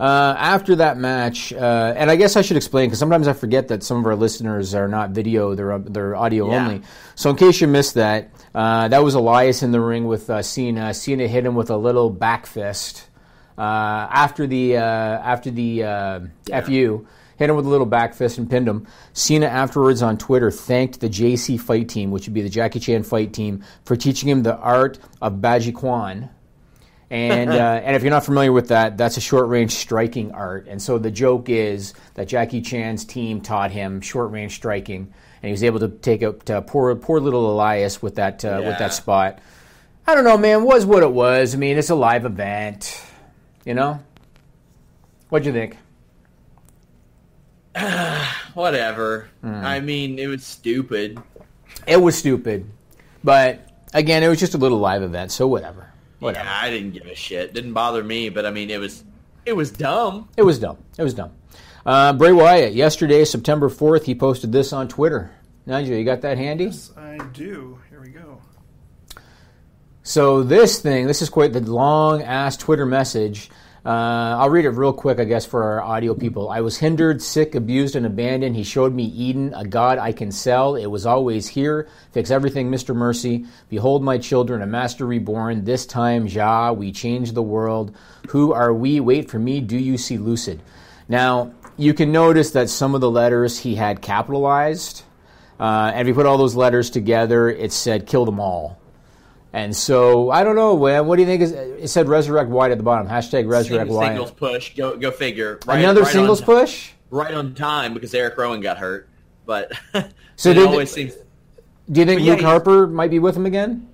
uh, after that match, uh, and I guess I should explain because sometimes I forget that some of our listeners are not video; they're they're audio Yeah. only. So in case you missed that, uh, that was Elias in the ring with uh, Cena. Cena hit him with a little back fist uh, after the uh, after the uh, fu. Hit him with a little back fist and pinned him. Cena afterwards on Twitter thanked the JC Fight Team, which would be the Jackie Chan Fight Team, for teaching him the art of Bajiquan. And [laughs] uh, and if you're not familiar with that, that's a short range striking art. And so the joke is that Jackie Chan's team taught him short range striking, and he was able to take out uh, poor poor little Elias with that uh, with that spot. I don't know, man. Was what it was. I mean, it's a live event. You know. What'd you think? [sighs] Whatever. Hmm. I mean, it was stupid. It was stupid, but again, it was just a little live event, so whatever. Whatever. Yeah, I didn't give a shit. Didn't bother me, but I mean, it was it was dumb. It was dumb. It was dumb. Uh, Bray Wyatt, yesterday, September 4th, he posted this on Twitter. Nigel, you got that handy? Yes, I do. Here we go. So this thing, this is quite the long ass Twitter message. Uh, I'll read it real quick, I guess, for our audio people. I was hindered, sick, abused, and abandoned. He showed me Eden, a God I can sell. It was always here. Fix everything, Mr. Mercy. Behold my children, a master reborn. This time, Jah, we change the world. Who are we? Wait for me. Do you see lucid? Now, you can notice that some of the letters he had capitalized. Uh, and if you put all those letters together, it said kill them all. And so I don't know. man. What do you think? Is it said resurrect Wyatt at the bottom? Hashtag resurrect Wyatt. Singles push. Go go figure. Right- Another right singles on, push. Right on time because Eric Rowan got hurt. But [laughs] So it always seems. Do you think But yeah, Luke Harper might be with him again?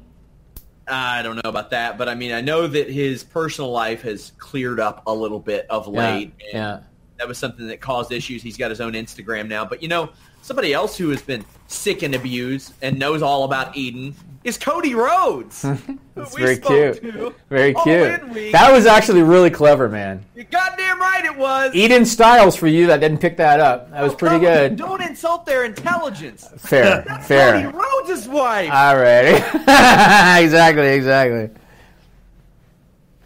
I don't know about that, but I mean, I know that his personal life has cleared up a little bit of late. and Yeah. That was something that caused issues. He's got his own Instagram now. But, you know, somebody else who has been sick and abused and knows all about Eden is Cody Rhodes. [laughs] That's We very spoke cute. to Very cute. That was actually really clever, man. You're goddamn right it was. Eden Stiles for you that didn't pick that up. That was pretty good. Don't insult their intelligence. Fair, That's fair. Cody Rhodes' wife. All right. [laughs] exactly, exactly.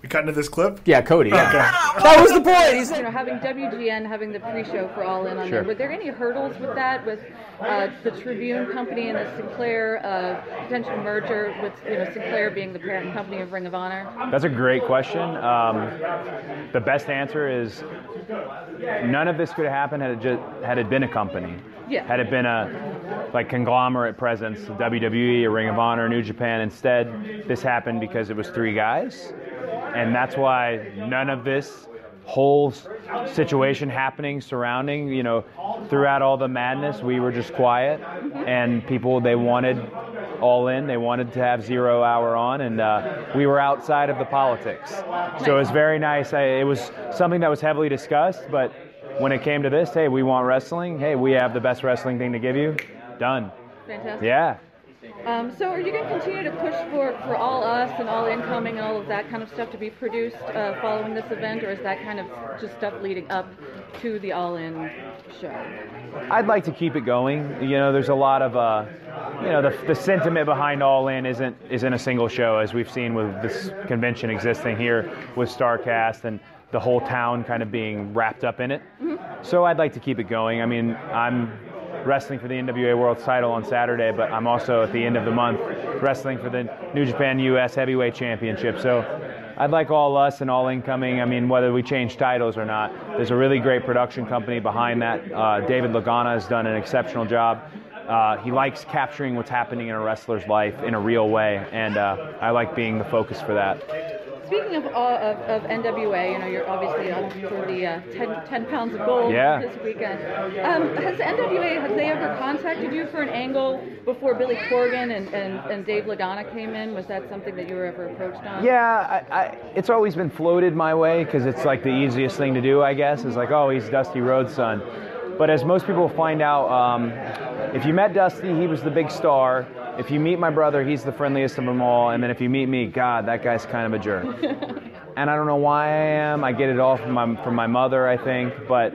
We cut into this clip? Yeah, Cody. Yeah. Okay. That was the point. He's you know, having WGN having the pre-show for All In on Sure. there. Were there any hurdles with that, with uh, the Tribune company and the Sinclair uh, potential merger, with you know Sinclair being the parent company of Ring of Honor? That's a great question. Um, the best answer is none of this could have happened had it just had it been a company. Yeah. Had it been a like conglomerate presence, WWE, a Ring of Honor, New Japan. Instead, this happened because it was three guys, and that's why none of this whole situation happening surrounding you know throughout all the madness we were just quiet. And people they wanted all in. They wanted to have zero hour on. And uh, we were outside of the politics. So it was very nice. I, it was something that was heavily discussed. But when it came to this hey we want wrestling. Hey we have the best wrestling thing to give you. Done. Fantastic. yeah Um, so are you going to continue to push for, for All Us and All Incoming and all of that kind of stuff to be produced uh, following this event, or is that kind of just stuff leading up to the All In show? I'd like to keep it going. You know, there's a lot of, uh, you know, the, the sentiment behind All In isn't isn't a single show, as we've seen with this convention existing here with Starcast and the whole town kind of being wrapped up in it. So I'd like to keep it going. I mean, I'm wrestling for the NWA World Title on Saturday, but I'm also at the end of the month wrestling for the New Japan US Heavyweight Championship. So I'd like all us and all incoming. I mean, whether we change titles or not, there's a really great production company behind that. Uh, David Lagana has done an exceptional job. Uh, he likes capturing what's happening in a wrestler's life in a real way, and uh, I like being the focus for that. Speaking of, uh, of, of NWA, you know, you're obviously up for the uh, 10, 10 pounds of gold Yeah. this weekend. Um, has NWA, have they ever contacted you for an angle before Billy Corgan and, and, and Dave Lagana came in? Was that something that you were ever approached on? Yeah, I, I, it's always been floated my way because it's like the easiest thing to do, I guess. Is like, oh, he's Dusty Rhodes' son. But as most people find out, um, if you met Dusty, he was the big star. If you meet my brother, he's the friendliest of them all. And then if you meet me, God, that guy's kind of a jerk. [laughs] and I don't know why I am. I get it all from my from my mother, I think. But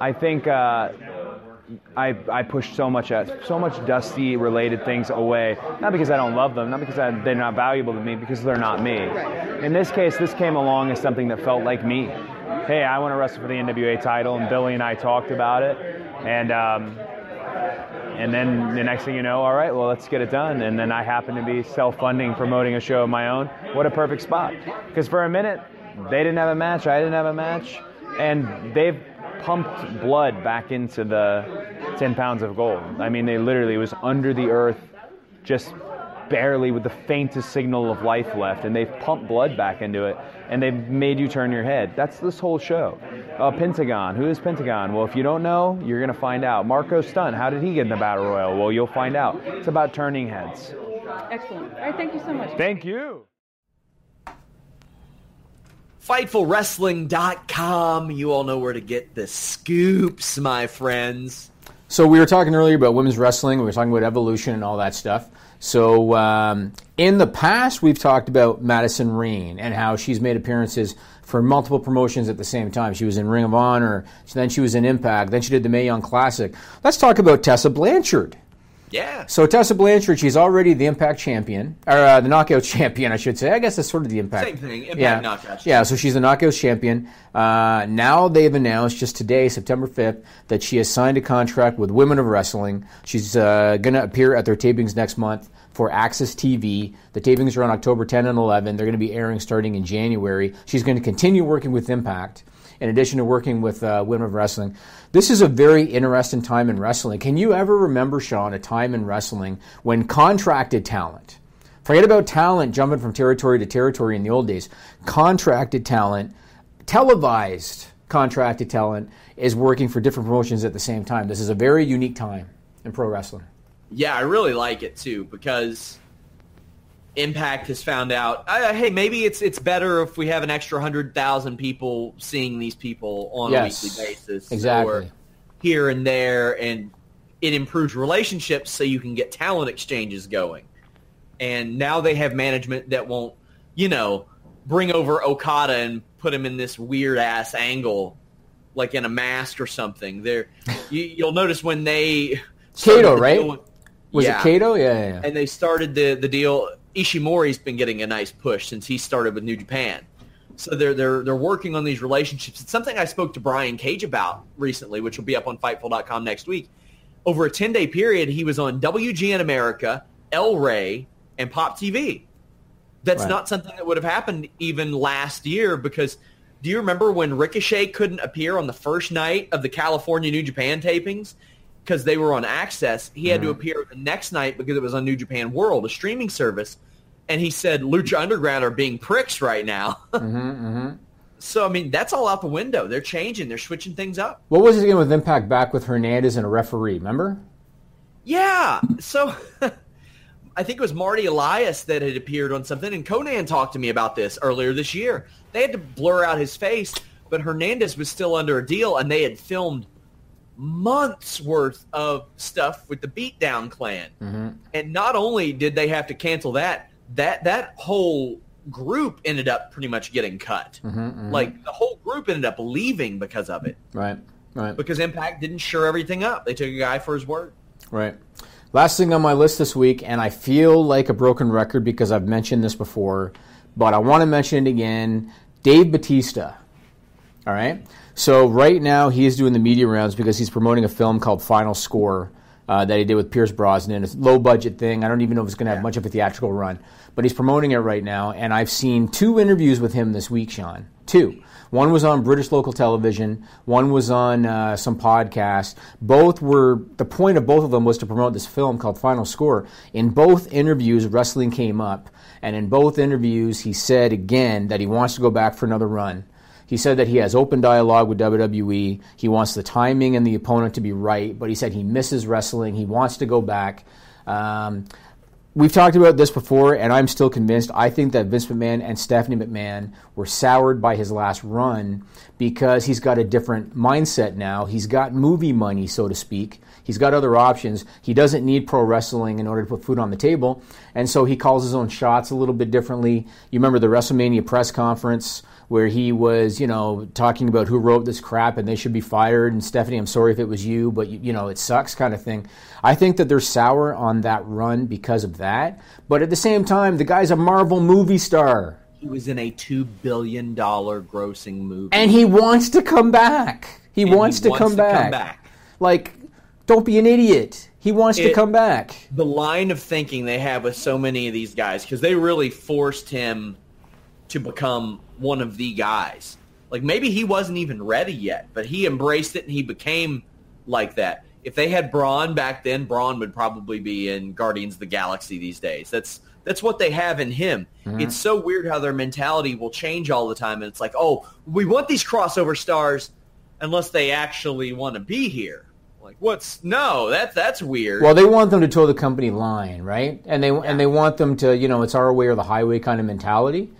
I think uh, I I push so much so much Dusty related things away. Not because I don't love them, not because I, they're not valuable to me, because they're not me. In this case, this came along as something that felt like me. Hey, I want to wrestle for the NWA title, and Billy and I talked about it, and. Um, and then the next thing you know, all right, well, let's get it done. And then I happen to be self funding, promoting a show of my own. What a perfect spot. Because for a minute, they didn't have a match, I didn't have a match, and they've pumped blood back into the 10 pounds of gold. I mean, they literally was under the earth, just barely with the faintest signal of life left, and they've pumped blood back into it, and they've made you turn your head. That's this whole show. Uh, Pentagon. Who is Pentagon? Well, if you don't know, you're going to find out. Marco Stunt. How did he get in the Battle Royal? Well, you'll find out. It's about turning heads. Excellent. All right, thank you so much. Thank you. FightfulWrestling.com. You all know where to get the scoops, my friends. So we were talking earlier about women's wrestling. We were talking about evolution and all that stuff. So um, in the past, we've talked about Madison Rayne and how she's made appearances for multiple promotions at the same time. She was in Ring of Honor, so then she was in Impact, then she did the Mae Young Classic. Let's talk about Tessa Blanchard. Yeah. So Tessa Blanchard, she's already the Impact champion, or uh, the Knockout [laughs] champion, I should say. I guess that's sort of the Impact. Same thing. Impact yeah. Knockout Yeah. So she's the Knockout champion. Uh, now they've announced just today, September fifth, that she has signed a contract with Women of Wrestling. She's uh, going to appear at their tapings next month for AXS TV. The tapings are on October 10 and 11. They're going to be airing starting in January. She's going to continue working with Impact in addition to working with uh, Women of Wrestling. This is a very interesting time in wrestling. Can you ever remember, Sean, a time in wrestling when contracted talent, forget about talent jumping from territory to territory in the old days, contracted talent, televised contracted talent, is working for different promotions at the same time? This is a very unique time in pro wrestling. Yeah, I really like it too because Impact has found out. Uh, hey, maybe it's it's better if we have an extra hundred thousand people seeing these people on Yes, a weekly basis, exactly. or here and there, and it improves relationships so you can get talent exchanges going. And now they have management that won't, you know, bring over Okada and put him in this weird ass angle, like in a mask or something. There, [laughs] you, you'll notice when they Kato, right? with- Was Yeah it Kato? Yeah, yeah, yeah. and they started the the deal. Ishimori's been getting a nice push since he started with New Japan. So they're they're they're working on these relationships. It's something I spoke to Brian Cage about recently, which will be up on Fightful.com next week. Over a ten day period, he was on WGN America, El Rey, and Pop TV. That's Right. not something that would have happened even last year because do you remember when Ricochet couldn't appear on the first night of the California New Japan tapings because they were on Access? He had to Mhm. appear the next night because it was on New Japan World, a streaming service. And he said Lucha Underground are being pricks right now. [laughs] mm-hmm, mm-hmm. so I mean, that's all out the window. They're changing. They're switching things up. What was it again with Impact back with Hernandez and a referee? Remember? Yeah. So [laughs] I think it was Marty Elias that had appeared on something, and Konnan talked to me about this earlier this year. They had to blur out his face, but Hernandez was still under a deal, and they had filmed months worth of stuff with the Beatdown Clan. Mm-hmm. And not only did they have to cancel that, that that whole group ended up pretty much getting cut. Mm-hmm, Like the whole group ended up leaving because of it. right, right, Because Impact didn't shore everything up. They took a guy for his word. right. Last thing on my list this week, and I feel like a broken record because I've mentioned this before, but I want to mention it again. Dave Batista. All right. So right now he is doing the media rounds because he's promoting a film called Final Score uh, that he did with Pierce Brosnan. It's a low budget thing. I don't even know if it's going to have much of a theatrical run, but he's promoting it right now. And I've seen two interviews with him this week, Sean. Two. One was on British local television. One was on uh, some podcast. Both were the point of both of them was to promote this film called Final Score. In both interviews, wrestling came up, and in both interviews, he said again that he wants to go back for another run. He said that he has open dialogue with WWE. He wants the timing and the opponent to be right, but he said he misses wrestling. He wants to go back. Um, we've talked about this before, and I'm still convinced. I think that Vince McMahon and Stephanie McMahon were soured by his last run because he's got a different mindset now. He's got movie money, so to speak. He's got other options. He doesn't need pro wrestling in order to put food on the table. And so he calls his own shots a little bit differently. You remember the WrestleMania press conference where he was, you know, talking about who wrote this crap and they should be fired. And Stephanie, I'm sorry if it was you, but you, you know, it sucks kind of thing. I think that they're sour on that run because of that. But at the same time, the guy's a Marvel movie star. He was in a two billion dollar grossing movie, And he wants to come back. He, And wants, to, wants come, to back. come back. Like, don't be an idiot. He wants to come back. the line of thinking they have with so many of these guys because they really forced him to become one of the guys. Like maybe he wasn't even ready yet, but he embraced it and he became like that. If they had Braun back then, Braun would probably be in Guardians of the Galaxy these days. That's that's what they have in him. Mm-hmm. It's so weird how their mentality will change all the time, and it's like, oh, we want these crossover stars unless they actually want to be here. Like, what's no? That that's weird. Well, they want them to toe the company line, right? And they and they want them to, you know, it's our way or the highway kind of mentality.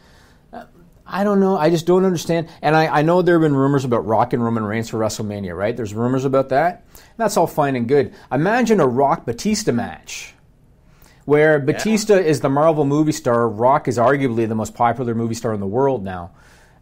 I don't know. I just don't understand. And I, I know there have been rumors about Rock and Roman Reigns for WrestleMania, right? There's rumors about that. That's all fine and good. Imagine a Rock Batista match where Batista is the Marvel movie star. Rock is arguably the most popular movie star in the world now.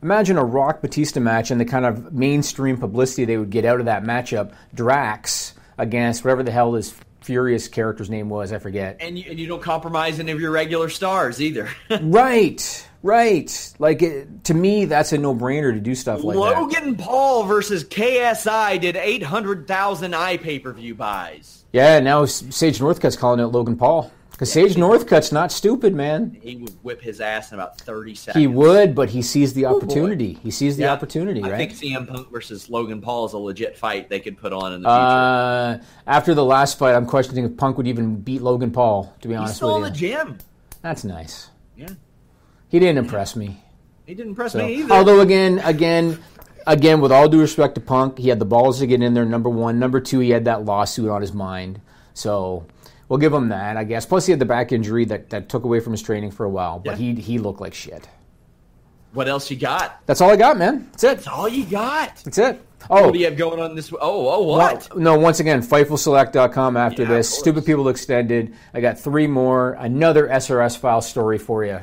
Imagine a Rock Batista match and the kind of mainstream publicity they would get out of that matchup. Drax against whatever the hell his Furious character's name was, I forget. and you, and you don't compromise any of your regular stars either. [laughs] right, right. Like it, to me, that's a no-brainer to do stuff like that. Logan Paul versus KSI did 800,000 eye pay-per-view buys. Yeah, now Sage Northcutt's calling out Logan Paul because Sage Northcutt's not stupid, man. He would whip his ass in about 30 seconds. He would, but he sees the Oh, opportunity. He sees the Yeah. opportunity, I right? think CM Punk versus Logan Paul is a legit fight they could put on in the future. Uh, after the last fight, I'm questioning if Punk would even beat Logan Paul. To be He's honest still in with the gym. that's nice. Yeah. He didn't impress me. He didn't impress So- me either. although again, again, again, with all due respect to Punk, he had the balls to get in there. Number one, number two, he had that lawsuit on his mind. So we'll give him that, I guess. Plus, he had the back injury that, that took away from his training for a while. But he he looked like shit. what else you got? That's all I got, man. That's it. That's all you got. That's it. Oh, What do you have going on this? Oh, oh, what? Well, no, once again, FightfulSelect.com after Yeah, this. Stupid People Extended. I got three more. Another SRS file story for you.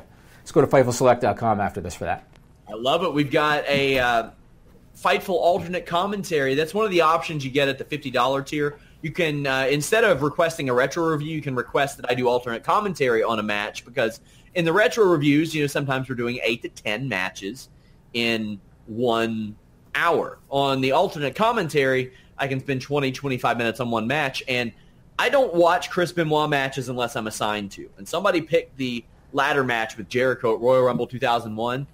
Let's go to FightfulSelect.com after this for that. I love it. We've got a uh, Fightful alternate commentary. That's one of the options you get at the $50 tier. You can, uh, instead of requesting a retro review, you can request that I do alternate commentary on a match because in the retro reviews, you know, sometimes we're doing 8 to 10 matches in one hour. On the alternate commentary, I can spend 20, 25 minutes on one match, and I don't watch Chris Benoit matches unless I'm assigned to. And somebody picked the ladder match with Jericho at Royal Rumble 2001.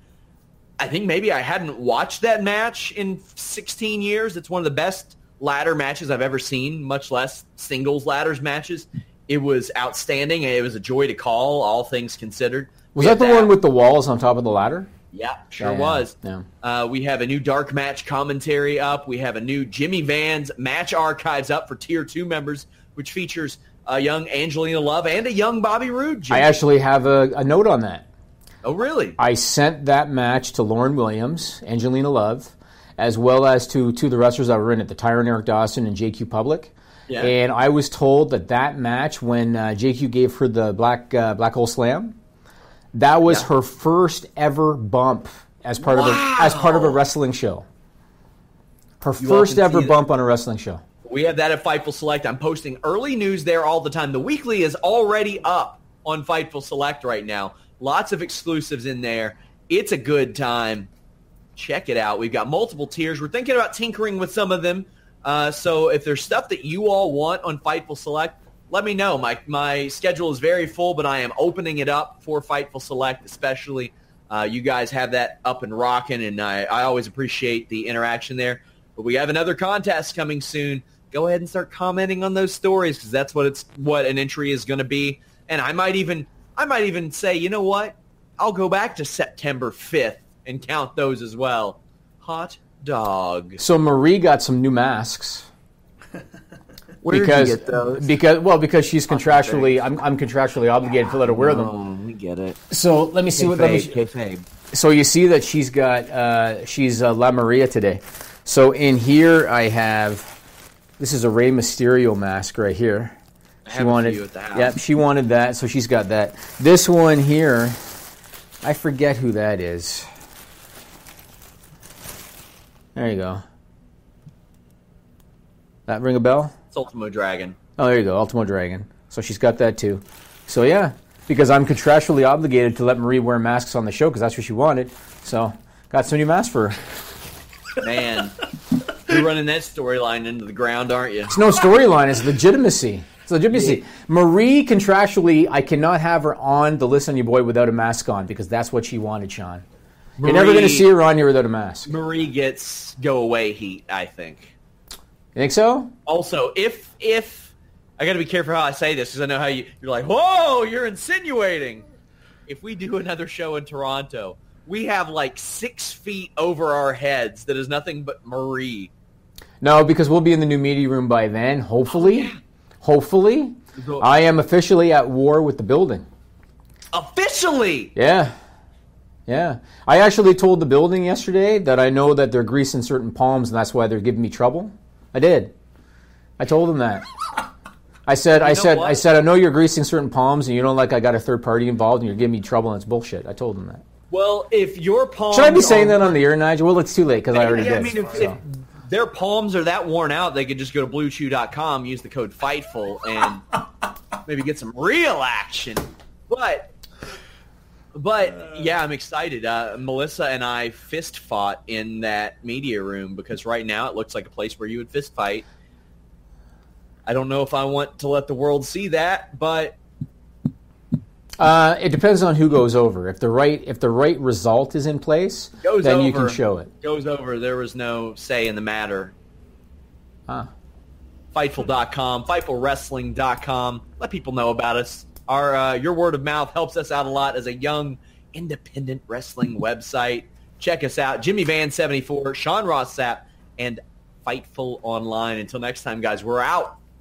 I think maybe I hadn't watched that match in 16 years. It's one of the best ladder matches I've ever seen, much less singles ladders matches. It was outstanding. It was a joy to call, all things considered. Was that the one with the walls on top of the ladder? Yeah, sure Yeah, was. yeah. Uh, we have a new dark match commentary up. We have a new Jimmy Van's match archives up for tier two members, which features a young Angelina Love and a young Bobby Roode. Jimmy. I actually have a, a note on that. oh, really? I sent that match to Lauren Williams, Angelina Love, as well as to two of the wrestlers that were in it, the Tyron Eric Dawson and JQ Public. Yeah. And I was told that that match, when uh, JQ gave her the black uh, black hole slam, that was Yeah. her first ever bump as part of a as part of a wrestling show. Her You first ever bump on a wrestling show. We have that at Fightful Select. I'm posting early news there all the time. The weekly is already up on Fightful Select right now. Lots of exclusives in there. It's a good time. Check it out. We've got multiple tiers. We're thinking about tinkering with some of them. Uh, so if there's stuff that you all want on Fightful Select, let me know. My my schedule is very full, but I am opening it up for Fightful Select, especially. Uh, you guys have that up and rocking, and I, I always appreciate the interaction there. But we have another contest coming soon. Go ahead and start commenting on those stories because that's what it's what an entry is going to be. And I might even I might even say, you know what? I'll go back to September 5th and count those as well. Hot dog. So Marie got some new masks. [laughs] Where because did you get those? because well because she's contractually I'm, I'm contractually obligated to let her wear them. Oh, we get it. So let me see what. Let me, Kayfabe, kayfabe. so you see that she's got uh, she's uh, La Maria today. So in here I have this is a Rey Mysterio mask right here. She wanted few at the house. yep she wanted that so she's got that. This one here, I forget who that is. There you go. That ring a bell? It's Ultimo Dragon. Oh, there you go, Ultimo Dragon. So she's got that too. So yeah, because I'm contractually obligated to let Marie wear masks on the show because that's what she wanted. So got some new masks for her. Man, [laughs] you're running that storyline into the ground, aren't you? It's no storyline. It's legitimacy. It's legitimacy. Marie contractually, I cannot have her on the list on your boy without a mask on because that's what she wanted, Sean. You're never going to see her on here without a mask. Marie gets go away heat, I think. You think so? Also, if if I got to be careful how I say this because I know how you you're like, whoa, you're insinuating. If we do another show in Toronto, we have like six feet over our heads that is nothing but Marie. No, because we'll be in the new media room by then. Hopefully, oh, hopefully, I am officially at war with the building. Officially, Yeah. Yeah. I actually told the building yesterday that I know that they're greasing certain palms and that's why they're giving me trouble. I did. I told them that. [laughs] I said, I said, what? I said, I know you're greasing certain palms and you don't like I got a third party involved and you're giving me trouble and it's bullshit. I told them that. well, if your palms Should I be saying that on the air, Nigel? Well, it's too late because I already yeah, did. I mean, if, so. if their palms are that worn out, they could just go to bluechew.com, use the code FIGHTFUL, and [laughs] maybe get some real action. But, but yeah, I'm excited. Uh, Melissa and I fist fought in that media room because right now it looks like a place where you would fist fight. I don't know if I want to let the world see that, but Uh, it depends on who goes over. If the right if the right result is in place, goes then over. you can show it. Goes over. There was no say in the matter. Huh. Fightful.com, FightfulWrestling.com. Let people know about us. Our uh, your word of mouth helps us out a lot as a young independent wrestling website. Check us out, Jimmy Van seventy four, Sean Ross Sapp, and Fightful Online. Until next time, guys, we're out.